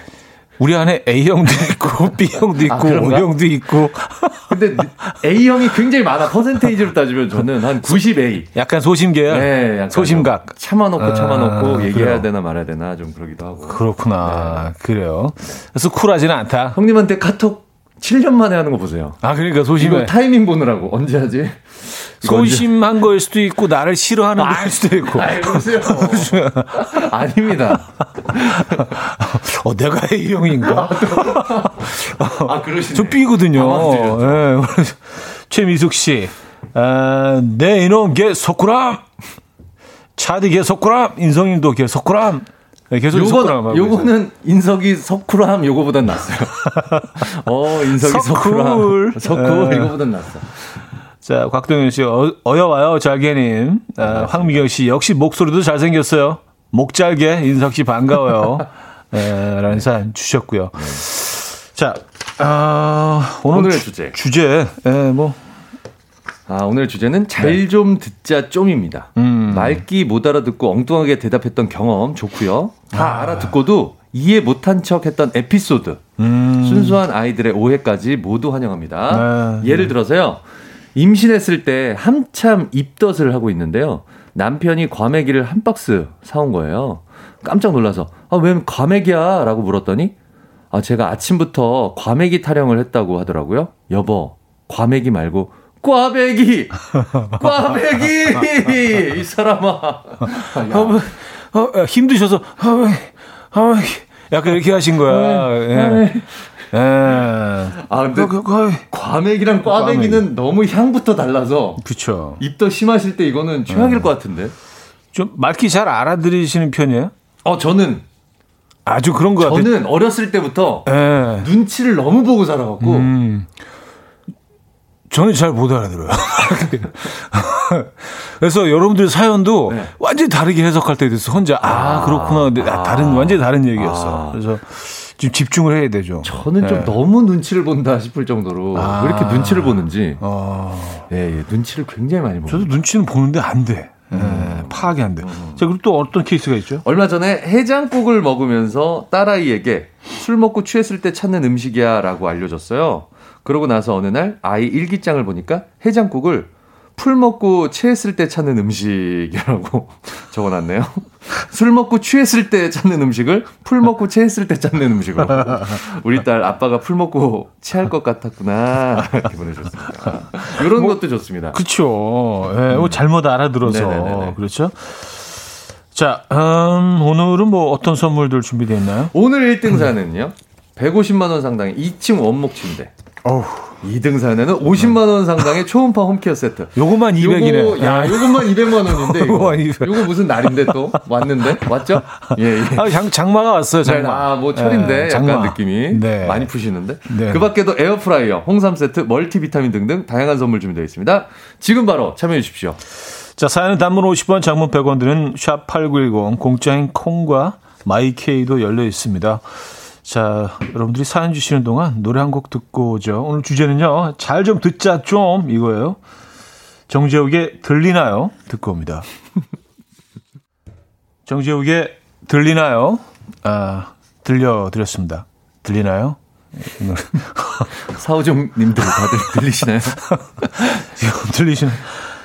우리 안에 A형도 있고 B형도 있고 아, O형도 있고. 근데 A형이 굉장히 많아. 퍼센테이지로 따지면 저는 한 90A. 약간 소심계야. 네, 약간 소심각. 참아놓고 참아놓고 아, 얘기해야 그래요. 되나 말아야 되나 좀 그러기도 하고. 그렇구나. 네. 그래요. 그래서 쿨하지는 않다. 형님한테 카톡 7년 만에 하는 거 보세요. 아, 그러니까 소심해. 타이밍 보느라고 언제 하지? 소심한 거일 수도 있고 나를 싫어하는 아, 거일 수도 있고. 아이, 그러세요. 아닙니다. 어, 내가 A형인가? 아, 그러시네. 저 B거든요. 아, 네. 최미숙 씨. 아, 내 이놈 개 속구람. 차디 개 속구람. 인성님도 개 속구람. 네, 계속 요거, 요거는 인석이 석쿠람 요거보단 낫어요. 어, 인석이. 석쿠 네. 이거보단 낫어. 자, 곽동현 씨, 어, 어여와요, 잘게님. 아, 황미경 씨, 역시 목소리도 잘생겼어요. 목잘게, 인석 씨 반가워요. 에, 라는 사연 주셨고요. 네. 자, 아, 오늘 의 주제. 주제, 에, 뭐. 아, 오늘 주제는 잘좀 네. 듣자 좀입니다. 음. 말기 못 알아듣고 엉뚱하게 대답했던 경험 좋고요. 다 아. 알아듣고도 이해 못한 척 했던 에피소드. 음. 순수한 아이들의 오해까지 모두 환영합니다. 네. 예를 들어서요. 임신했을 때 한참 입덧을 하고 있는데요. 남편이 과메기를 한 박스 사온 거예요. 깜짝 놀라서 아, 왜 과메기야? 라고 물었더니 아, 제가 아침부터 과메기 타령을 했다고 하더라고요. 여보, 과메기 말고 꽈배기! 꽈배기! 이 사람아. 어, 어, 힘드셔서, 어, 어, 약간 이렇게 하신 거야. 예. 예. 아, 근데 그, 그, 그, 과메기랑 꽈배기는 꽈배기. 너무 향부터 달라서. 그쵸. 입더 심하실 때 이거는 최악일 음. 것 같은데. 좀 말기 잘 알아들으시는 편이에요? 어, 저는. 아주 그런 거 같아요. 저는 어렸을 때부터 예. 눈치를 너무 보고 자라갖고. 음. 저는 잘 못 알아들어요. 그래서 여러분들 사연도 네. 완전히 다르게 해석할 때도 있어. 혼자 아, 아 그렇구나. 근데 아, 다른 완전히 다른 얘기였어. 아. 그래서 좀 집중을 해야 되죠. 저는 네. 좀 너무 눈치를 본다 싶을 정도로 아. 왜 이렇게 눈치를 보는지. 아. 예, 예, 눈치를 굉장히 많이 보고. 저도 눈치는 보는데 안 돼. 음. 네, 파악이 안 돼. 음. 자, 그리고 또 어떤 케이스가 있죠? 얼마 전에 해장국을 먹으면서 딸아이에게 술 먹고 취했을 때 찾는 음식이야 라고 알려줬어요. 그러고 나서 어느 날 아이 일기장을 보니까 해장국을 풀 먹고 취했을 때 찾는 음식이라고 적어놨네요. 술 먹고 취했을 때 찾는 음식을 풀 먹고 취했을 때 찾는 음식으로. 우리 딸 아빠가 풀 먹고 취할 것 같았구나 이렇게 보내줬습니다. 이런 뭐, 것도 좋습니다. 그렇죠. 예, 음. 잘못 알아들어서 네네네네. 그렇죠. 자, 음, 오늘은 뭐 어떤 선물들 준비되어 있나요? 오늘 1등 사연은요. 150만 원 상당의 2층 원목 침대. 어우. 2등 사연에는 50만 원 상당의 초음파 home care 세트. 요것만 200이네. 요거, 야, 요것만 200만 원인데 이거. 요거 무슨 날인데 또 왔는데 왔죠? 예, 예. 아, 장, 장마가 왔어요. 장마. 네, 아, 뭐 철인데 네, 약간 장마. 느낌이 네. 많이 푸시는데. 네. 그밖에도 에어프라이어, 홍삼 세트, 멀티 비타민 등등 다양한 선물 준비되어 있습니다. 지금 바로 참여해 주십시오. 자, 사연은 단문 50원, 장문 100원 드는 샵8910 공짜인 콩과 마이케이도 열려 있습니다. 자, 여러분들이 사연 주시는 동안 노래 한 곡 듣고 오죠. 오늘 주제는요. 잘 좀 듣자 좀 이거예요. 정재욱의 들리나요? 듣고 옵니다. 정재욱의 들리나요? 아, 들려드렸습니다. 들리나요? 사오정님들 다들 들리시나요? 들리시나요?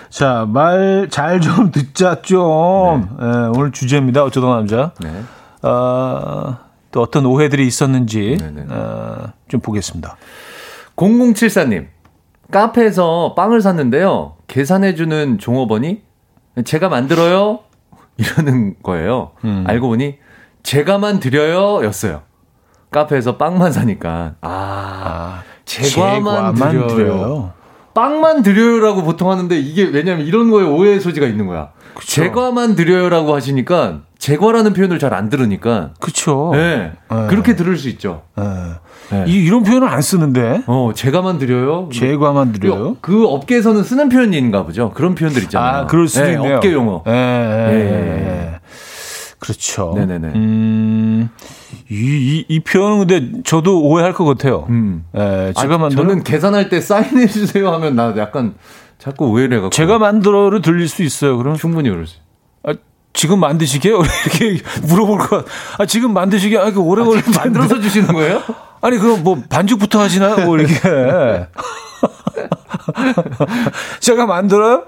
자, 말 잘 좀 듣자 좀. 네. 네, 오늘 주제입니다. 어쩌다 남자. 네. 아, 또 어떤 오해들이 있었는지 어, 좀 보겠습니다. 0074님. 카페에서 빵을 샀는데요. 계산해주는 종업원이 제가 만들어요? 이러는 거예요. 음. 알고 보니 제가만 드려요? 였어요. 카페에서 빵만 사니까. 아, 아 제과만, 제과만 드려요. 드려요. 빵만 드려요라고 보통 하는데 이게 왜냐면 이런 거에 오해의 소지가 있는 거야. 그쵸. 제과만 드려요라고 하시니까 제과라는 표현을 잘 안 들으니까. 그렇죠. 네. 네. 그렇게 들을 수 있죠. 네. 네. 이, 이런 표현을 안 쓰는데. 어, 제과만 드려요. 제과만 드려요. 그 업계에서는 쓰는 표현인가 보죠. 그런 표현들 있잖아요. 아, 그럴 수도 네, 있네요. 업계 용어. 예. 네. 그렇죠. 네네네. 음, 이, 이, 이 표현은 근데 저도 오해할 것 같아요. 음. 예, 제가 아, 만든. 저는 계산할 때 사인해주세요 하면 나 약간 자꾸 오해를 해갖고. 제가 만들어를 들릴 수 있어요. 그럼 충분히 수. 아, 지금 만드시게요? 이렇게 물어볼 것. 아, 지금 만드시게? 아, 그 오래 아, 걸릴 텐데. 만들어서 주시는 거예요? 아니, 그럼 뭐 반죽부터 하시나요? 뭐 이렇게. 제가 만들어요?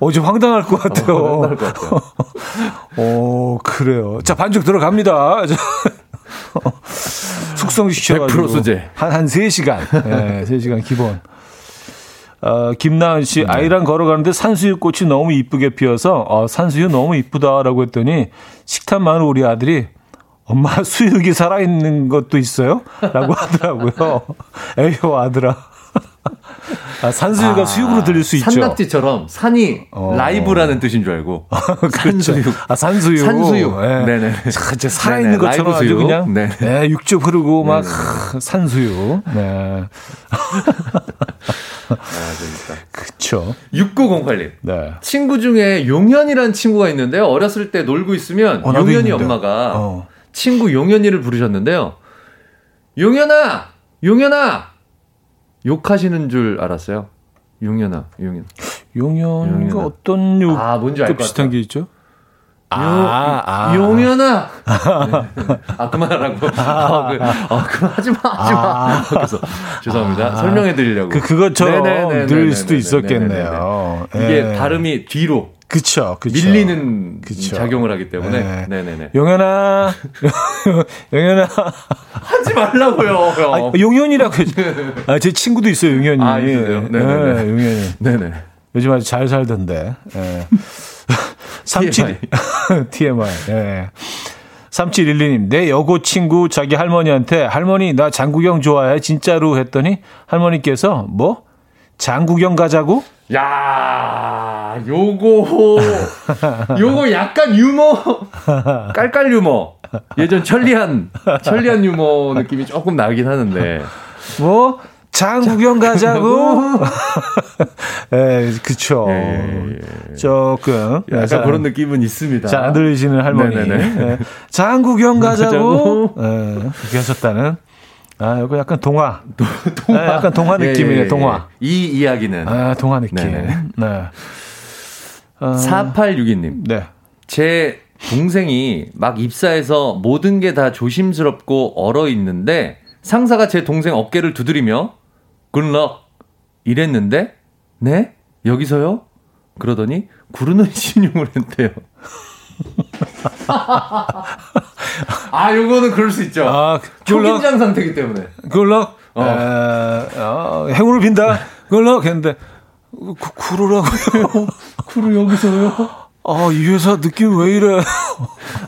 어제 황당할 것 같아요. 어, 황당할 것 같아요. 어, 그래요. 자, 반죽 들어갑니다. 숙성시켜가지고. 100% 수제. 한, 한 3시간. 네, 3시간 기본. 어, 김나은 씨, 네. 아이랑 걸어가는데 산수유 꽃이 너무 이쁘게 피어서, 어, 산수유 너무 이쁘다라고 했더니, 식탐 많은 우리 아들이, 엄마 수육이 살아있는 것도 있어요? 라고 하더라고요. 에휴, 아들아. 아, 산수유가 아, 수육으로 들릴 수 있죠. 산낙지처럼 산이 어. 라이브라는 뜻인 줄 알고. 그렇죠. 산수육. 아, 산수육. 산수육. 네. 네네. 자, 살아있는 것처럼 아주 그냥. 네. 네. 육즙 흐르고 막 하, 산수육. 네. 아, 재밌다. 그쵸. 6908님. 네. 친구 중에 용현이라는 친구가 있는데요. 어렸을 때 놀고 있으면 어, 용현이 엄마가 어. 친구 용현이를 부르셨는데요. 용현아! 용현아! 욕하시는 줄 알았어요. 용현아, 용현. 용현이가 어떤 욕? 아, 뭔지 알것 비슷한 게 있죠? 아, 아. 용현아! 네. 아, 그만하라고. 아, 그, 아, 그만 하지 마, 하지 마. 아. 그래서, 죄송합니다. 아. 설명해 드리려고. 그, 그것처럼 들릴 수도 있었겠네요. 이게 네. 발음이 뒤로. 그쵸, 그쵸. 밀리는 그쵸. 작용을 하기 때문에. 네. 네네 용현아, 용현아. 하지 말라고요, 형. 아, 용현이라고. 아, 제 친구도 있어요, 용현이. 아, 있어요? 네네. 네, 용현이. 네네. 요즘 아주 잘 살던데. 네. 37, TMI. 예. 3712님, 내 여고 친구 자기 할머니한테 할머니 나 장구경 좋아해. 진짜로. 했더니 할머니께서 뭐? 장구경 가자고? 야, 요거. 요거 약간 유머. 깔깔 유머. 예전 천리한 천리한 유머 느낌이 조금 나긴 하는데. 뭐 장구경 가자고. 예, 그쵸. 예, 예, 예. 조금. 약간 자, 그런 느낌은 있습니다. 잘 안 들리시는 할머니. 예. 장구경 가자고. 예, 그렇게 하셨다는. 아, 이거 약간 동화. 도, 동화. 아, 약간 동화 예, 느낌이네, 예, 동화. 이 이야기는. 아, 동화 느낌. 네네. 네. 어, 4862님. 네. 제 동생이 막 입사해서 모든 게 다 조심스럽고 얼어 있는데 상사가 제 동생 어깨를 두드리며 굿럭 이랬는데 네 여기서요? 그러더니 구르는 신용을 했대요. 아, 요거는 그럴 수 있죠. 아, 초긴장 상태이기 때문에. 굿럭? 어. 에, 어, 행운을 빈다. 굿럭 했는데, 구, 루라고요 구루 여기서요? 아, 이 회사 느낌 왜 이래?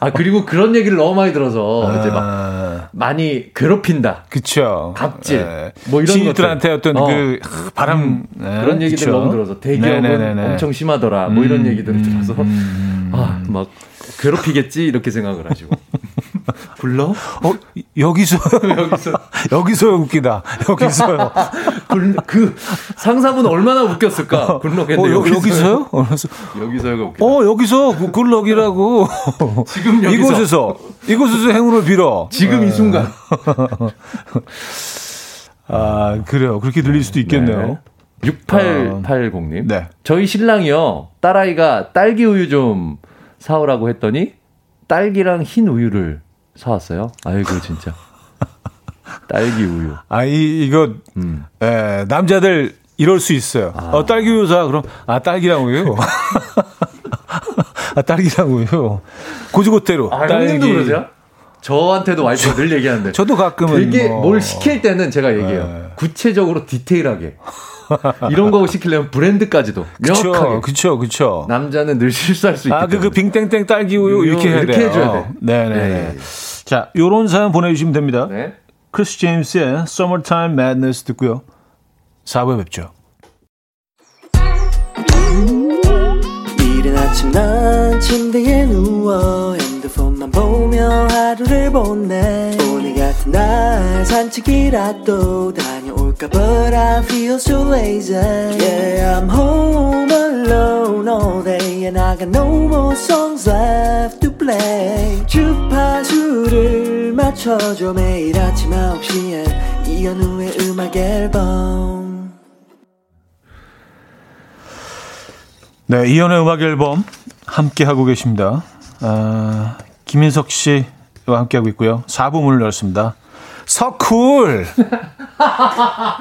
아, 그리고 그런 얘기를 너무 많이 들어서, 아. 이제 막, 많이 괴롭힌다. 그쵸. 갑질. 네. 뭐 이런 신입들한테 어떤 어. 그, 바람. 음, 네. 그런 얘기들 너무 들어서, 대기업은 네네네네. 엄청 심하더라. 뭐 이런 음, 얘기들을 들어서, 음, 아, 막, 괴롭히겠지? 이렇게 생각을 하시고. 불러? 어, 여기서. 여기서. 여기서 웃기다. 여기서요. 그, 상사분 얼마나 웃겼을까? 굴럭했는데. 어, 여기서요? 여기서요? 여기서요가 웃기다. 어, 여기서 굴럭이라고. 지금 여기서. 이곳에서. 이곳에서 행운을 빌어. 지금 이 순간. 아, 그래요. 그렇게 들릴 수도 있겠네요. 네. 6880님. 네. 저희 신랑이요. 딸아이가 딸기 우유 좀 사오라고 했더니 딸기랑 흰 우유를 사왔어요. 아이고 진짜. 딸기 우유. 아, 이, 이거, 음. 에, 예, 남자들 이럴 수 있어요. 아. 어, 딸기 우유 사. 그럼, 아, 딸기랑 우유. 아, 딸기랑 우유. 고지고대로. 아, 딸기. 형님도 그러세요? 저한테도 와이프가 늘 얘기하는데. 저도 가끔은 되게 뭐... 뭘 시킬 때는 제가 얘기해요. 네. 구체적으로 디테일하게. 이런 거 시키려면 브랜드까지도 명확하게. 그쵸, 그쵸. 남자는 늘 실수할 수 있기 아, 그, 그 빙땡땡 딸기 우유 이렇게 해야 이렇게 해줘야 돼. 네네. 네. 네. 자, 요런 사연 보내주시면 됩니다. 네. 크리스 제임스의 Summertime Madness 듣고요. 4부에 뵙죠. 이른 아침 난 침대에 누워 핸드폰만 보며 하루를 보내 오늘 같은 날 산책이라도 다녀 올까 But I feel so lazy Yeah I'm home alone all day And I got no more songs left to play 주파수를 맞춰줘 매일 아침 9시에 이현우의 음악 앨범 네, 이연의 음악 앨범 함께 하고 계십니다. 아, 김인석 씨와 함께 하고 있고요. 4부 문을 열었습니다. 서쿨. 아,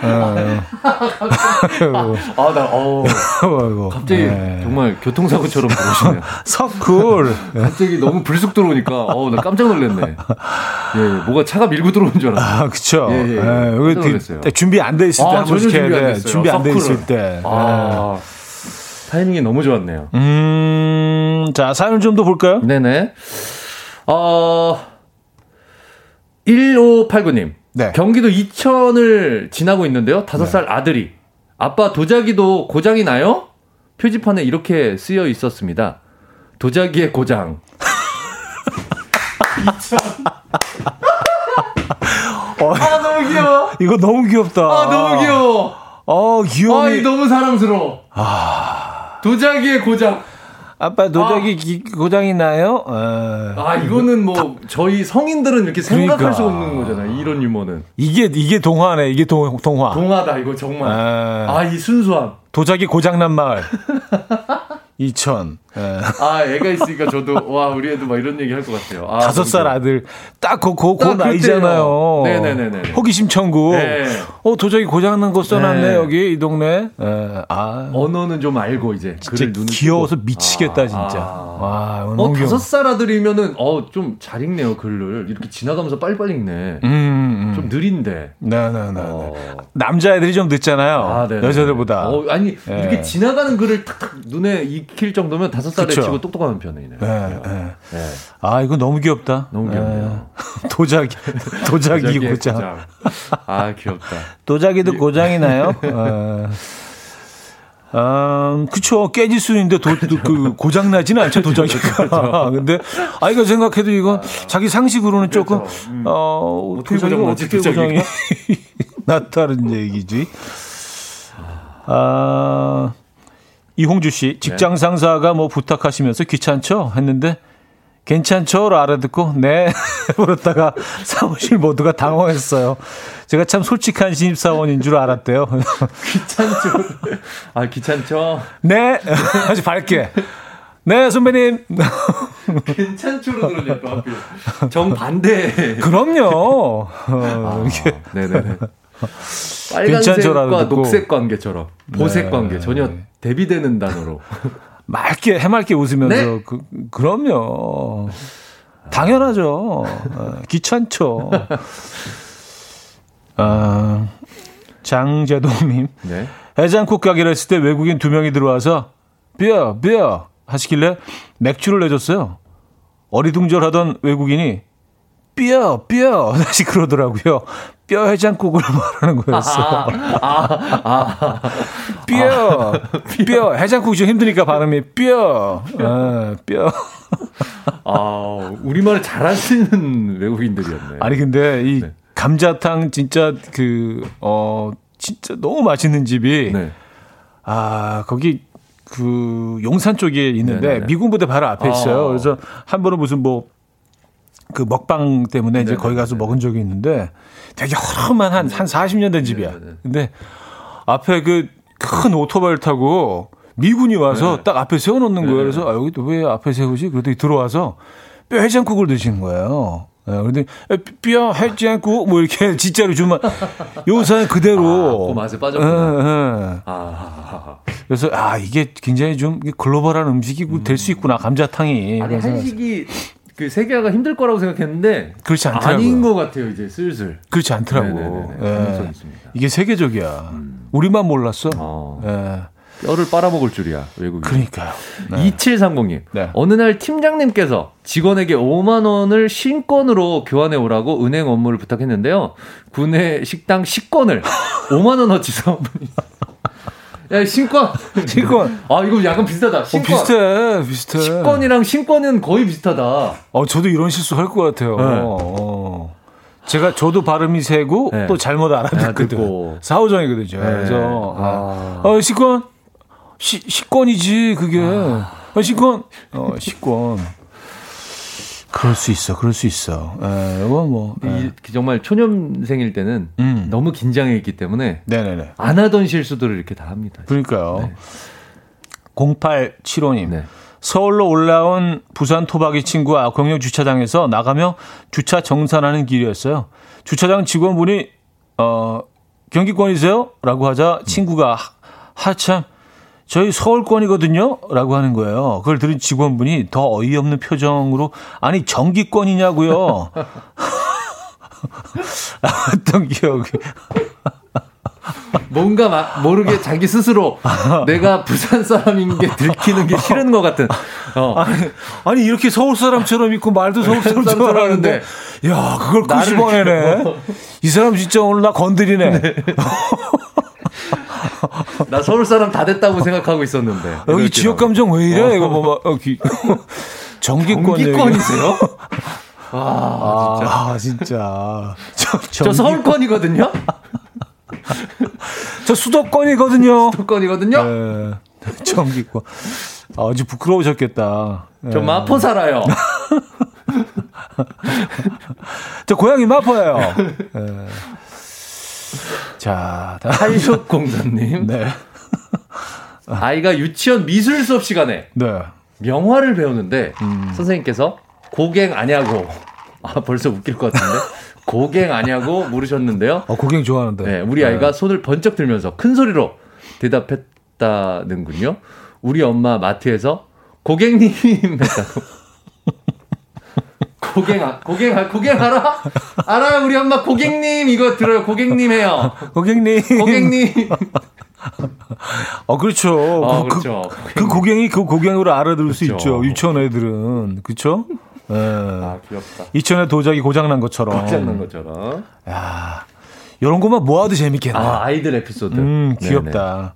나, 어. 갑자기 네. 정말 교통사고처럼 들으시네요. 서쿨. 갑자기 너무 불쑥 들어오니까, 어, 나 깜짝 놀랐네. 예, 뭐가 차가 밀고 들어온 줄 알았어요. 아, 그쵸. 예, 예. 예. 깜짝 놀랐어요. 준비 안 돼 있을 때 아, 한 번씩 해야 돼. 준비 안 돼 있을 때. 아. 네. 타이밍이 너무 좋았네요. 음, 자, 사연 좀더 볼까요? 네네. 어, 1589님. 네. 경기도 이천을 지나고 있는데요. 5살 네. 아들이. 아빠 도자기도 고장이 나요? 표지판에 이렇게 쓰여 있었습니다. 도자기의 고장. 이천. 어, 아, 너무 귀여워. 이거 너무 귀엽다. 아, 너무 귀여워. 어, 귀여워. 아, 너무 사랑스러워. 아. 도자기의 고장. 아빠 도자기 아. 고장이 나요? 아, 아 이거는 뭐 다, 저희 성인들은 이렇게 생각할 그러니까. 수 없는 거잖아요. 이런 유머는. 이게 이게 동화네. 이게 동, 동화. 동화다 이거 정말. 아, 이 순수함. 도자기 고장난 마을. 2000. 예. 아, 애가 있으니까 저도, 와, 우리 애도 막 이런 얘기 할 것 같아요. 아, 다섯 살 아들. 딱 그, 그, 그 나이잖아요. 네 네네. 호기심 천국. 네. 어, 도저히 고장 난 거 써놨네, 네. 여기, 이 동네. 예. 아. 언어는 좀 알고, 이제. 글을 눈을 귀여워서 쓰고. 미치겠다, 아, 진짜. 아. 와, 어, 다섯 살 아들이면은, 어, 좀 잘 읽네요, 글을. 이렇게 지나가면서 빨리빨리 읽네. 음, 음. 좀 느린데. 네 네 네. 어. 남자애들이 좀 늦잖아요. 아, 여자들보다. 어, 아니, 예. 이렇게 지나가는 글을 탁탁 눈에 익힐 정도면 다섯 살에 그쵸. 치고 똑똑한 편이네요. 네, 네. 네. 아, 이거 너무 귀엽다. 너무 귀엽네요. 도자기, 도자기 고장. 고장. 아, 귀엽다. 도자기도 고장이 나요? 어. 아, 그쵸. 깨질 수 있는데 도, 도, 그 고장 나지는 않죠 도자기가. 근데 아 이거 생각해도 이건 아, 자기 상식으로는 그렇죠. 조금 음. 어 도자기가 어떻게 고장이 났다는 얘기지. 아 이홍주 씨, 직장 네. 상사가 뭐 부탁하시면서 귀찮죠? 했는데 괜찮죠?로 알아듣고 네 물었다가 사무실 모두가 당황했어요. 제가 참 솔직한 신입사원인 줄 알았대요. 귀찮죠? 아 귀찮죠? 네 아주 밝게. 네 선배님. 괜찮죠로 그러니까 정 반대. 그럼요. 어, 아, 이렇게. 네네네. 빨간색과 녹색 관계처럼 보색 네. 관계 전혀 대비되는 단어로 맑게 해맑게 웃으면서 네? 그, 그럼요. 당연하죠. 어, 귀찮죠. 아, 장재동님. 네? 해장국 가게를 했을 때 외국인 두 명이 들어와서 비어 비어 하시길래 맥주를 내줬어요. 어리둥절하던 외국인이 뼈, 뼈. 다시 그러더라고요. 뼈 해장국을 말하는 거였어요. 아, 아, 아, 뼈, 뼈. 해장국이 좀 힘드니까 발음이 뼈, 아, 뼈. 아, 우리말을 잘하시는 외국인들이었네. 아니, 근데 이 네. 감자탕 진짜 그, 어, 진짜 너무 맛있는 집이, 네. 아, 거기 그 용산 쪽에 있는데 네네네. 미군 부대 바로 앞에 있어요. 아. 그래서 한 번은 무슨 뭐 그 먹방 때문에 이제 네네, 거기 가서 먹은 적이 있는데 되게 허름한 한, 한 40년 된 집이야. 네네. 근데 앞에 그 큰 오토바이를 타고 미군이 와서 네. 딱 앞에 세워놓는 거예요. 그래서 아, 여기 또 왜 앞에 세우지? 그러더니 들어와서 뼈 해장국을 드시는 거예요. 예, 그런데 뼈 해장국 뭐 이렇게 진짜로 주면 요사는 그대로 아, 그 맛에 빠졌구나. 예, 예. 아. 그래서 아 이게 굉장히 좀 글로벌한 음식이 음. 될수 있구나 감자탕이. 아니 한식이 그 세계화가 힘들 거라고 생각했는데 그렇지 않더라고요. 아닌 것 같아요 이제 슬슬. 그렇지 않더라고. 네네네. 예. 가능성이 있습니다. 이게 세계적이야. 우리만 몰랐어. 어, 예. 뼈를 빨아먹을 줄이야 외국인. 그러니까요. 네. 2730님. 네. 어느 날 팀장님께서 직원에게 5만 원을 신권으로 교환해 오라고 은행 업무를 부탁했는데요. 구내 식당 식권을 5만 원어치서 야 신권 신권. 아 이거 약간 비슷하다 어, 신권 비슷해, 비슷해. 식권이랑 신권은 거의 비슷하다 어, 저도 이런 실수 할 것 같아요. 네. 어. 제가 저도 발음이 세고 네. 또 잘못 알아듣거든. 알아듣고. 사후정이거든요. 네. 그래서 아. 아, 어, 식권 시, 식권이지 그게. 어, 식권. 어, 식권. 그럴 수 있어. 그럴 수 있어. 예, 이건 뭐. 예. 이, 정말 초년생일 때는 음. 너무 긴장해 있기 때문에 네네네. 안 하던 실수들을 이렇게 다 합니다. 그러니까요. 0875님. 네. 서울로 올라온 부산 토박이 친구와 공영 주차장에서 나가며 주차 정산하는 길이었어요. 주차장 직원분이 어 경기권이세요? 라고 하자 친구가 하- 하참 저희 서울권이거든요? 라고 하는 거예요. 그걸 들은 직원분이 더 어이없는 표정으로 아니 정기권이냐고요. 라고 했던 기억이 뭔가 막 모르게 자기 스스로 내가 부산 사람인 게 들키는 게 싫은 것 같은. 어. 아니, 아니 이렇게 서울 사람처럼 있고 말도 서울 사람처럼 하는데 야 그걸 나를 끄집어내네 이 사람 진짜 오늘 나 건드리네 나 서울 사람 다 됐다고 생각하고 있었는데. 여기 이렇게 지역. 감정 왜 이래 이거 뭐 여기 정기권 얘기. 경기권이세요? 아, 진짜. 아 진짜 저, 저 서울권이거든요? 저 수도권이거든요 서울권이거든요? 네, 정기권 아, 아주 부끄러우셨겠다 네. 저 마포 살아요. 저 고향이 마포예요 네. 자 다, 한숙공사님. 네. 아이가 유치원 미술 수업 시간에 네. 명화를 배우는데 선생님께서 고갱 아냐고 아 벌써 웃길 것 같은데 고갱 아냐고 물으셨는데요. 어, 고갱 좋아하는데. 네, 우리 아이가 손을 번쩍 들면서 큰 소리로 대답했다는군요. 우리 엄마 마트에서 고객님 했다고. 고갱, 아- 고갱, 아- 고갱 알아? 알아요, 우리 엄마 고객님 이거 들어요. 고객님 해요. 고객님. 고객님. 어, 그렇죠. 어, 그, 그렇죠. 그, 그 고갱이 그 고갱으로 알아들을 수 그렇죠. 있죠. 유치원 애들은. 그렇죠? 예. 아, 귀엽다. 이천에 도자기 고장난 것처럼. 고장난 것처럼. 야 이런 것만 모아도 재밌겠네. 아, 아이들 에피소드. 음, 네네. 귀엽다.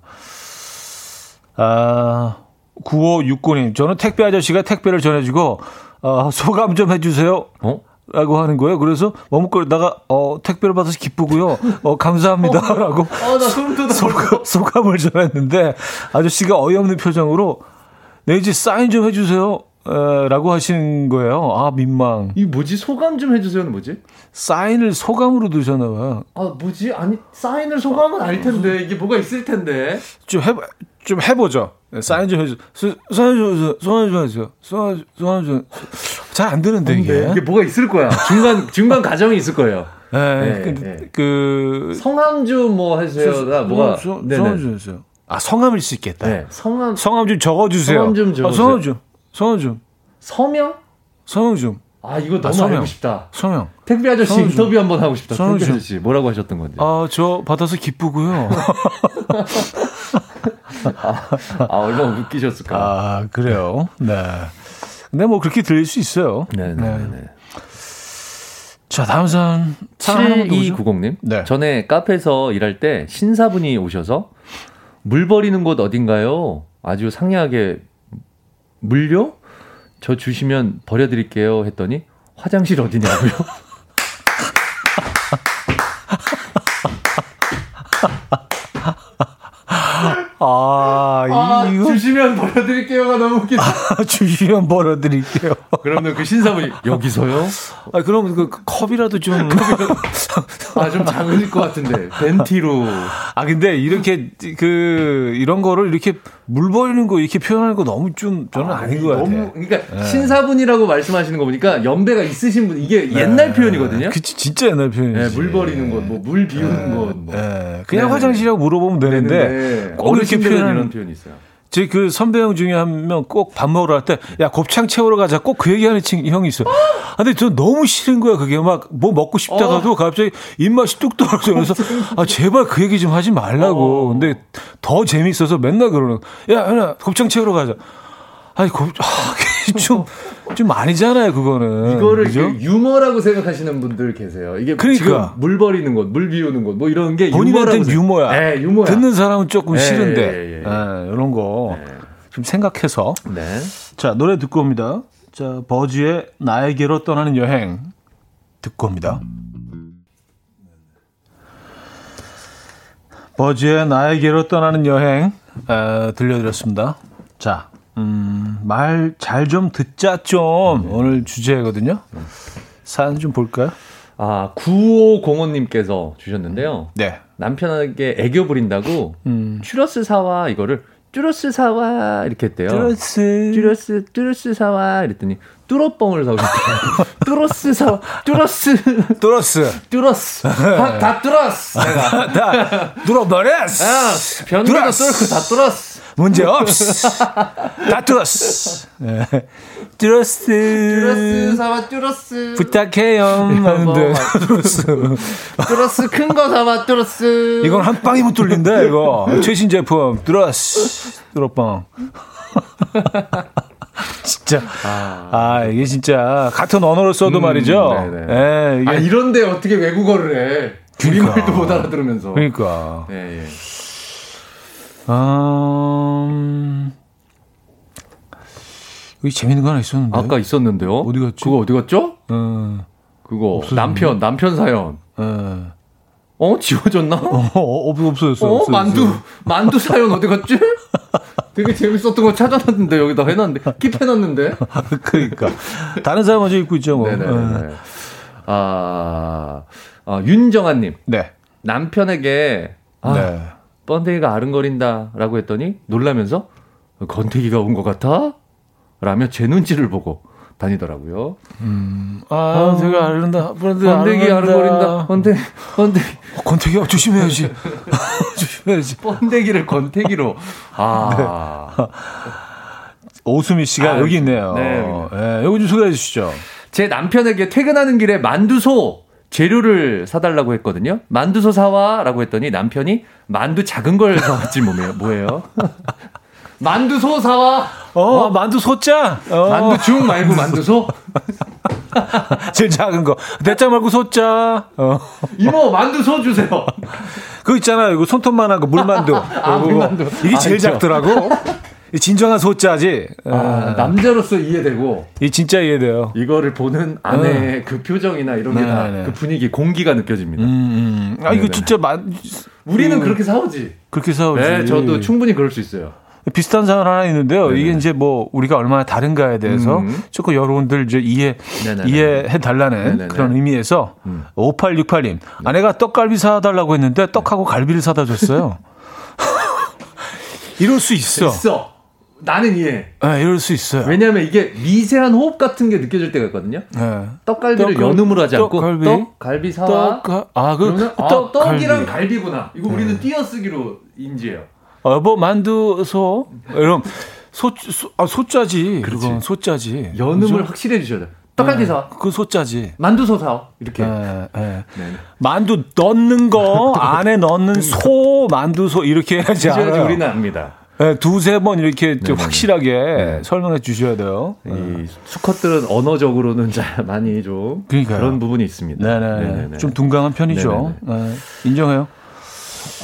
아, 9569님. 저는 택배 아저씨가 택배를 전해주고, 어, 소감 좀 해주세요. 어? 라고 하는 거예요. 그래서 머뭇거리다가, 어, 택배를 받아서 기쁘고요. 어, 감사합니다. 라고 어, 돋아. 소감, 소감 을 전했는데, 아저씨가 어이없는 표정으로, 네, 이제 사인 좀 해주세요. 에, 라고 하시는 거예요. 아, 민망. 이 뭐지? 소감 좀 해주세요는 뭐지? 사인을 소감으로 두셨나 봐요. 아, 뭐지? 아니, 사인을 소감은 알 텐데. 이게 뭐가 있을 텐데. 좀 해, 좀 해보죠. 네, 사인 좀 해주세요. 수- 사인 좀 해주세요. 소환 좀 해주세요. 소환, 소환 좀. 잘 안 되는데, 이게. 네, 이게 뭐가 있을 거야. 중간, 중간 과정이 있을 거예요. 네, 네, 근데 네. 그. 성함 좀 뭐 해주세요가 뭐가. 소. 성함 좀 해주세요. 아, 성함일 수 있겠다. 네, 성함, 성함 좀 적어주세요. 성함 좀 아, 적어주세요. 성함 좀. 좀. 서명? 좀. 아, 이거 너무 서명. 알고 싶다. 성형. 택배 아저씨 좀. 인터뷰 한번 하고 싶다. 성함 택배 좀. 아저씨 뭐라고 하셨던 건지. 아, 저 받아서 기쁘고요. 아, 얼마나 웃기셨을까. 아, 그래요. 네. 근데 뭐 그렇게 들릴 수 있어요. 네네네. 자, 다음 사연. 사연 하나만 더 보죠. 7290님. 네. 전에 카페에서 일할 때 신사분이 오셔서 물 버리는 곳 어딘가요? 아주 상냥하게 물요? 저 주시면 버려드릴게요. 했더니 화장실 어디냐고요? 아, 아, 이거 주시면 버려드릴게요가 너무 웃기다. 주시면 벌어드릴게요. 그러면 그 신사분이 여기서요? 아, 그럼 그 컵이라도 좀. 아, 좀 작을 것 같은데. 벤티로. 아, 근데 이렇게 그 이런 거를 이렇게 물 버리는 거 이렇게 표현하는 거 너무 좀 저는 아, 닌것 같아요. 너무, 그러니까 신사분이라고 말씀하시는 거 보니까 연배가 있으신 분, 이게 옛날 표현이거든요. 그치, 진짜 옛날 표현이지. 네, 물 버리는 곳, 뭐물 비우는 곳, 뭐. 예, 그냥 네. 화장실이라고 물어보면 되는데 되는데 꼭 이렇게 표현하는 표현이 있어요. 제 그 선배 형 중에 한 명 꼭 밥 먹으러 갈 때, 야, 곱창 채우러 가자. 꼭 그 얘기하는 친, 형이 있어요. 아, 근데 저 너무 싫은 거야. 그게 막 뭐 먹고 싶다가도 갑자기 입맛이 뚝 떨어져. 그래서, 아, 제발 그 얘기 좀 하지 말라고. 근데 더 재밌어서 맨날 그러는, 야, 야, 곱창 채우러 가자. 아니, 곱, 아, 좀, 좀 아니잖아요, 그거는. 이거를 그죠? 유머라고 생각하시는 분들 계세요. 이게 그러니까. 지금 물 버리는 것, 물 비우는 것, 뭐 이런 게 본인한테는 유머라고 유머야. 네, 유머야. 듣는 사람은 조금 예, 싫은데. 예, 예, 예. 이런 거. 좀 생각해서. 네. 자, 노래 듣고 옵니다. 자, 버즈의 나에게로 떠나는 여행 듣고 옵니다. 버즈의 나에게로 떠나는 여행 에, 들려드렸습니다. 자, 음, 말 잘 좀 듣자 좀 오늘 주제거든요. 사연 좀 볼까요? 아, 9505님께서 주셨는데요. 네. 남편에게 애교 부린다고 음. 추러스 사와 이거를 쭈러스 사와 이렇게 했대요. 뚜러스. 쭈러스 쭈러스 사와 이랬더니 뚜러뻥을 사오셨대요. 뚜러스 사와 뚜러스 뚜러스. 뚜러스 다, 다 뚜러스 내가 다. 아, 변기도 뚜러스. 뚫고 다 뚜러스 문제 없어. 다 뚫었어. 네. 뚫었어. 뚜러스 사와 뚜러스 부탁해요. 하는데 뚫었어. 뚜러스 큰 거 사와 뚜러스 이건 한 방에 못 뚫린다 이거. 최신 제품 뚫었어. 뚫어빵. 진짜 아. 이게 진짜 같은 언어를 써도 음, 말이죠. 네네. 예, 이게 아 이런데 어떻게 외국어를 해 그러니까. 우리말도 못 알아들으면서 그러니까. 예, 예. 음, 여기 재밌는 거 하나 있었는데. 아까 있었는데요 어디 갔지? 그거 어디 갔죠? 어, 그거 없어졌네. 남편 남편 사연 어, 어 지워졌나? 어, 없, 없어졌어. 어, 없어졌어. 만두, 만두 사연 어디 갔지? 되게 재밌었던 거 찾아놨는데, 여기다 해놨는데, 킵해놨는데. 그러니까. 다른 사람 먼저 읽고 있죠, 뭐. 어. 네네네. 아, 아, 윤정아님. 네. 남편에게, 아, 네. 번데기가 아른거린다. 라고 했더니, 놀라면서, 건태기가 온 것 같아? 라며 제 눈치를 보고 다니더라고요. 아, 내가 아른다. 번데기 아른거린다. 번데기, 번데기. 권태기야, 조심해야지. 조심해야지. 번데기를 건태기로. 아. 오수미 씨가 아, 여기 있네요. 네, 네, 여기 좀 소개해 주시죠. 제 남편에게 퇴근하는 길에 만두소 재료를 사달라고 했거든요. 만두소 사와라고 했더니 남편이 만두 작은 걸 사왔지 뭐예요? 뭐예요? 만두소 사와. 어, 만두 소자. 어, 만두 중 말고 만두소. 제일 작은 거. 대짜 말고 소자. 어. 이모 만두소 주세요. 그거 있잖아요. 이거 손톱만한 거 물만두. 아, 물만두. 이게 아, 제일 있죠. 작더라고. 이 진정한 소자지. 아, 남자로서 이해되고 이 진짜 이해돼요. 이거를 보는 아내의 그 표정이나 이런 게다 네, 네. 그 분위기 공기가 느껴집니다. 음, 음. 아, 이거 네네. 진짜 만, 우리는 음. 그렇게 사오지. 그렇게 싸우지. 네, 저도 충분히 그럴 수 있어요. 비슷한 사연 하나 있는데요. 네네. 이게 이제 뭐 우리가 얼마나 다른가에 대해서 음. 조금 여러분들 이제 이해 네네네. 이해해 달라는 네네네. 그런 의미에서 음. 5868님 아내가 떡갈비 사 달라고 했는데 떡하고 갈비를 사다 줬어요. 이럴 수 있어. 있어. 나는 이해. 네, 이럴 수 있어요. 왜냐하면 이게 미세한 호흡 같은 게 느껴질 때가 있거든요. 네. 떡갈비를 떡- 연음으로 하지 않고 떡갈비? 떡 갈비 사와. 떡, 아, 그, 그러면 아, 떡, 떡이랑 갈비. 갈비 구나. 이거 우리는 띄어쓰기로 인지해요. 어, 뭐, 만두, 소. 이런, 소, 소, 아, 소자지. 그렇지. 그건 소자지. 연음을 그죠? 확실히 해주셔야 돼. 떡갈비 사와. 그 소자지. 만두소 사와. 이렇게. 예, 예. 네. 만두 넣는 거 안에 넣는 소 만두 소 이렇게 해야지. 우리는 압니다. 예, 두세 번 이렇게 좀 네네네. 확실하게 네. 설명해 주셔야 돼요. 이 수컷들은 언어적으로는 잘 많이 좀 그러니까요. 그런 부분이 있습니다. 네네. 좀 둔감한 편이죠. 예, 인정해요.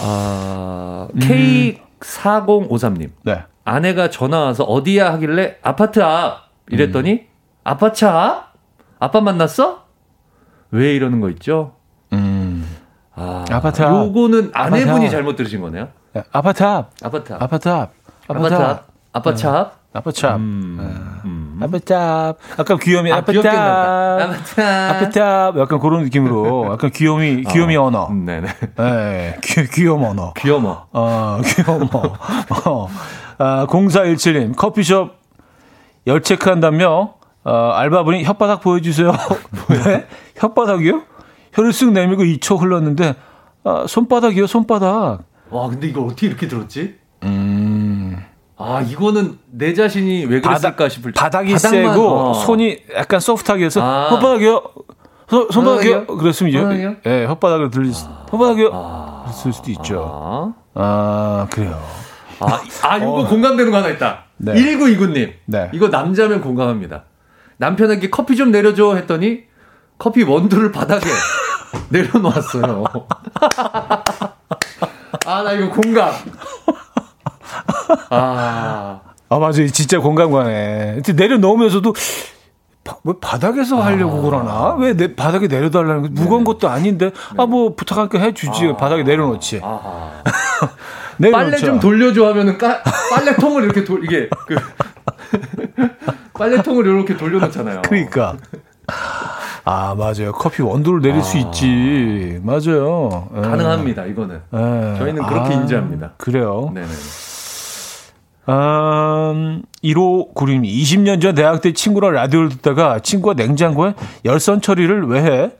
아, 음. K4053님. 네. 아내가 전화 와서 어디야 하길래 아파트 앞 이랬더니 음. 아파트 앞? 아빠 만났어? 왜 이러는 거 있죠? 음. 아, 아파트 앞. 요거는 아내분이 아파트 앞. 잘못 들으신 거네요. 예, 아파트 앞. 아파트 앞. 아파트 앞. 아파트 앞. 아파트 앞. 아파트 앞. 음. 예. 음. 아파트 앞. 약간 귀요미 아, 아파트 귀엽게 앞. 아파트 앞. 아파트 앞. 약간 그런 느낌으로 약간 귀요미 귀요미 언어. 음, 네네. 예. 귀 귀요미 언어. 귀여워. 어, 귀여워. 어. 아, 0417님, 커피숍 열 체크한다며, 어, 알바분이 혓바닥 보여주세요. 왜? 혓바닥이요? 혀를 쓱 내밀고 2초 흘렀는데, 아, 손바닥이요, 손바닥. 와, 근데 이거 어떻게 이렇게 들었지? 음, 아, 이거는 내 자신이 왜 그랬을까 바닥, 싶을 바닥이 바닥만, 세고 어. 손이 약간 소프트하게 해서 아. 혓바닥이요. 손, 손바닥이요? 그랬으면 이제? 예, 혓바닥을 들릴 수, 혓바닥이요? 아. 그랬을 수도 있죠. 아, 아, 그래요. 아, 아 이거 어. 공감되는 거 하나 있다. 네. 1929님. 네. 이거 남자면 공감합니다. 남편에게 커피 좀 내려줘 했더니 커피 원두를 바닥에 내려놓았어요. 아, 나 이거 공감. 아, 아, 맞아요. 진짜 공감 가네. 내려놓으면서도 바, 왜 바닥에서 하려고 그러나? 왜 내 바닥에 내려달라는 거? 무거운 것도 아닌데, 아, 뭐 부탁할 게 해 주지. 바닥에 내려놓지. 아하. 내려놓자. 빨래 좀 돌려줘 하면은 까, 빨래통을 이렇게 돌, 이게, 그, 빨래통을 이렇게 돌려놓잖아요. 그러니까. 아, 맞아요. 커피 원두를 내릴 수 있지. 맞아요. 예. 가능합니다, 이거는. 예. 저희는 그렇게 아, 인지합니다. 그래요. 네네. 음, 1호 구림 20년 전 대학 때 친구랑 라디오를 듣다가 친구가 냉장고에 열선 처리를 왜 해?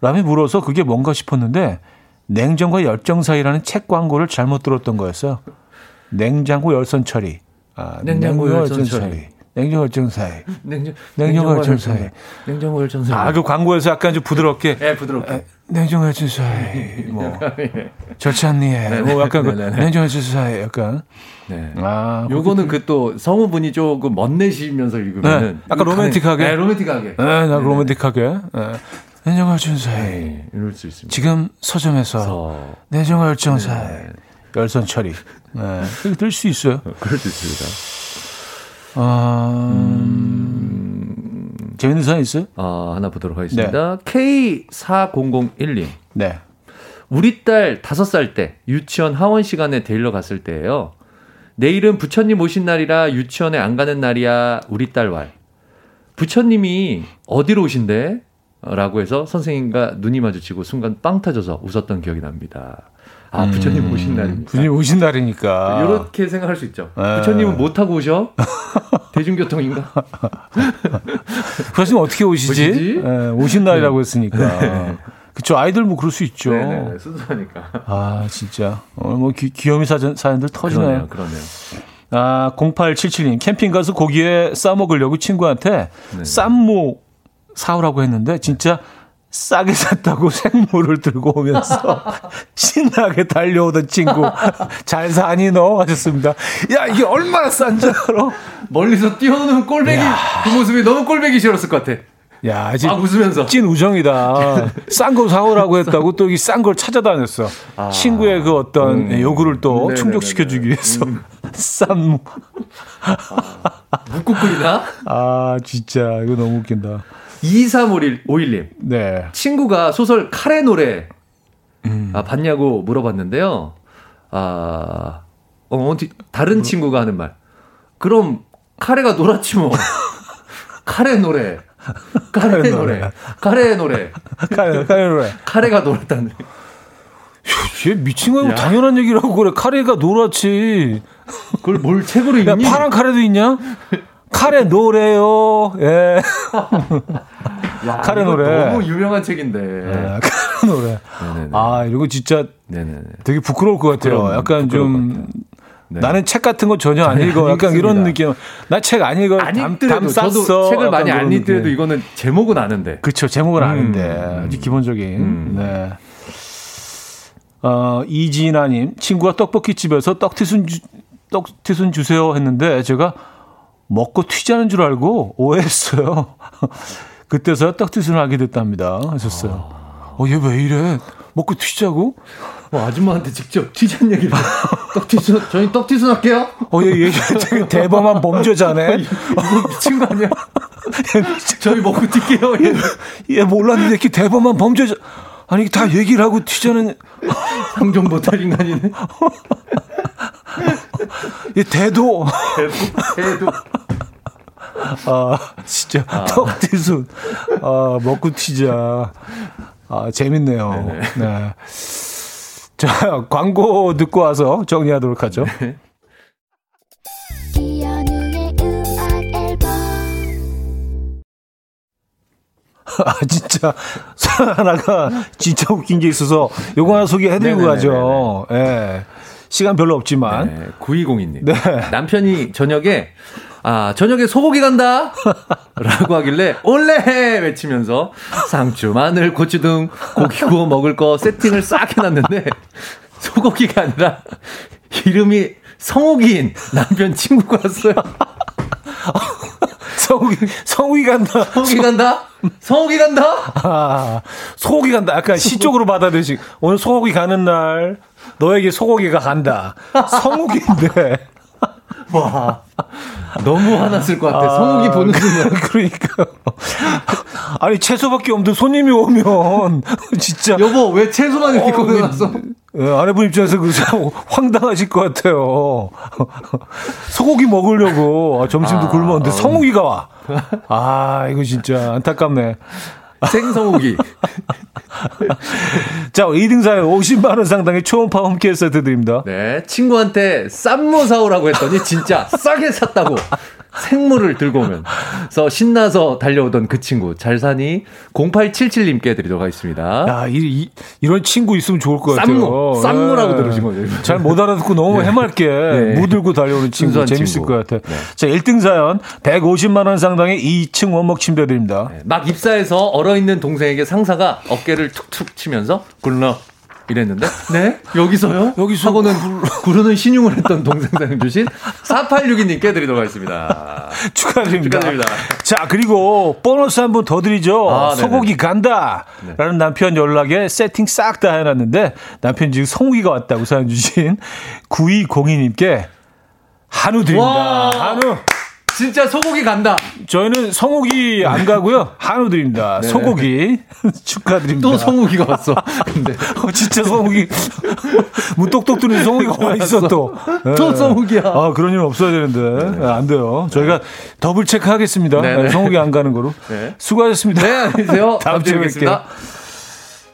라며 물어서 그게 뭔가 싶었는데 냉장고와 열정 사이라는 책 광고를 잘못 들었던 거였어요. 냉장고 열선 처리. 아, 냉장고 열선 처리. 냉장, 냉장고 열정 사이. 냉장고 열정 사이. 아, 그 광고에서 약간 좀 부드럽게 예, 부드럽게. 열정 사이. 뭐 좋지 않니? 뭐 약간 그 열정 사이 약간 네. 아, 요거는 그 또 성우분이 조금 멋내시면서 읽으면은 네, 약간 로맨틱하게. 네, 로맨틱하게. 네, 나 로맨틱하게. 네. 내정을 준사이. 네, 이럴 수 있습니다. 지금 서점에서 내정을 정사이. 열선 처리. 네. 그렇게 들수 있어요. 그럴 수 있습니다. 아, 재밌는 사연 있어요? 아, 하나 보도록 하겠습니다. K4001님. 네. 우리 딸 5살 때 유치원 하원 시간에 데리러 갔을 때예요. 내일은 부처님 오신 날이라 유치원에 안 가는 날이야. 우리 딸 왈. 부처님이 어디로 오신대? 라고 해서 선생님과 눈이 마주치고 순간 빵 터져서 웃었던 기억이 납니다. 아, 부처님 오신 날입니다. 분이 오신 날이니까. 이렇게 생각할 수 있죠. 네. 부처님은 못 타고 오셔? 대중교통인가? 부모님 어떻게 오시지? 오시지? 네, 오신 날이라고 했으니까. 그쵸. 아이들 뭐 그럴 수 있죠. 네네, 순수하니까. 아, 진짜. 오늘 뭐 귀, 귀요미 사전, 사연들 터지네요. 그러네요, 그러네요. 아, 0877님, 캠핑 가서 고기에 싸 먹으려고 친구한테 네. 쌈무 사오라고 했는데, 진짜 싸게 샀다고 생무를 들고 오면서 신나게 달려오던 친구. 잘 사니 너? 하셨습니다. 야, 이게 얼마나 싼지 알아? 멀리서 뛰어오는 꼴배기, 그 모습이 너무 꼴배기 싫었을 것 같아. 야, 진, 아, 웃으면서. 찐 우정이다. 싼 거 사오라고 했다고 또 이 싼 걸 찾아다녔어. 친구의 그 어떤 음. 요구를 또 네네네네. 충족시켜주기 위해서. 쌈무. 묵국끓이나? 아, 진짜. 이거 너무 웃긴다. 2351님. 네. 친구가 소설 카레 노래 음. 아, 봤냐고 물어봤는데요. 아, 어, 다른 친구가 하는 말. 그럼 카레가 놀았지 뭐. 카레 노래. 카레 노래. 카레 노래. 카레, 카레 노래. 카레가 놀았다는. 얘 미친 거고 야. 당연한 얘기를 하고 그래. 카레가 노랗지. 그걸 뭘 책으로 야, 읽니? 파란 카레도 있냐? 카레 노래요. 예. 야, 카레 노래. 너무 유명한 책인데. 아, 카레 노래. 네네네. 아, 이거 진짜 네네네. 되게 부끄러울 것 같아요. 부끄러운- 약간 좀것 같아요. 네. 나는 책 같은 거 전혀 안 읽어. 안 약간 이런. 느낌. 나 책 안 읽어. 안 담, 읽더라도 담 저도. 책을 많이 안 읽더라도 느낌. 이거는 제목은 아는데. 그쵸. 제목은 음, 아는데. 아주 기본적인. 음. 네. 어, 이진아님, 친구가 떡볶이집에서 떡튀순, 주, 떡 튀순 주세요 했는데 제가 먹고 튀자는 줄 알고 오해했어요. 그때서야 떡 튀순을 하게 됐답니다. 하셨어요. 어, 얘 왜 이래? 먹고 튀자고? 뭐 아줌마한테 직접 튀전 얘기를. 떡튀순, 저희 떡튀순 할게요. 어, 얘, 얘 되게 대범한 범죄자네. 이거 미친 거 아니야? 저희 먹고 뛸게요. 얘 얘 몰랐는데 이렇게 대범한 범죄자. 아니, 다 얘기를 하고 튀자는, 상종 못할 인간이네. 얘 대도. 해도. 아, 진짜 떡튀순. 아, 먹고 튀자. 아, 재밌네요. 네. 자, 광고 듣고 와서 정리하도록 하죠. 이 아, 진짜 하나가 진짜 웃긴 게 있어서 요거 하나 소개해드리고. 가죠. 예. 시간 별로 없지만. 네, 9202님. 네. 남편이 저녁에 아, 저녁에 소고기 간다! 라고 하길래, 올레! 외치면서 상추, 마늘, 고추 등 고기 구워 먹을 거 세팅을 싹 해놨는데, 소고기가 아니라, 이름이 성욱이인 남편 친구가 왔어요. 성욱이, 성욱이 간다. 성욱이 간다? 성욱이 간다? 아, 소고기 간다. 약간 시 쪽으로 받아들이시. 오늘 소고기 가는 날, 너에게 소고기가 간다. 성욱인데. 와. 너무 화났을 것 같아. 성욱이 보는 순간. 그러니까. 아니, 채소밖에 없는데 손님이 오면, 진짜. 여보, 왜 채소만 이렇게 꺼내놨어? 예, 아내분 입장에서 그참 황당하실 것 같아요. 소고기 먹으려고 아, 점심도 아, 굶었는데 어. 성욱이가 와. 아, 이거 진짜 안타깝네. 생성욱이. 자, 2등 사연 50만 원 상당의 초음파 홈케어 세트 드립니다. 네, 친구한테 쌈무 사오라고 했더니 진짜 싸게 샀다고 생물을 들고 오면서 신나서 달려오던 그 친구 잘 사니 0877님께 드리도록 하겠습니다. 야, 이, 이, 런 친구 있으면 좋을 것 같아요. 쌈무, 쌈무라고 들으신 거죠. 잘 못 알아듣고 너무 해맑게 네. 무들고 달려오는 친구 재밌을 친구. 것 같아요. 네. 자, 1등 사연 150만 원 상당의 2층 원목 침대 드립니다. 네, 막 입사해서 얼어있는 동생에게 상사가 어깨를 툭툭 치면서 굴러 이랬는데 네 여기서요 여기서 하고는 구르는 신용을 했던 동생상 주신 4862님께 드리도록 하겠습니다. 축하드립니다. 축하드립니다. 자, 그리고 보너스 한 분 더 드리죠. 아. 소고기 간다! 라는 남편 연락에 세팅 싹 다 해놨는데 남편 지금 성우기가 왔다고 사연 주신 9202님께 한우 드립니다. 와. 한우! 진짜 소고기 간다. 저희는 성욱이 안 가고요. 한우 드립니다. 네. 소고기 축하드립니다. 또 성욱이가 왔어. 근데 어, 진짜 성욱이 무똑똑 뜨는 성욱이가 와 있어 또. 또 성욱이야. 아 그런 일 없어야 되는데 네, 안 돼요. 저희가 더블 체크 하겠습니다. 네, 네. 성욱이 안 가는 거로. 네. 수고하셨습니다. 네, 안녕히 계세요. 다음 주에 뵙겠습니다.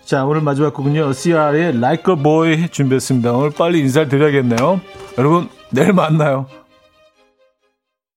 자 오늘 마지막 곡은요. CR의 Like a Boy 준비했습니다. 오늘 빨리 인사를 드려야겠네요. 여러분 내일 만나요.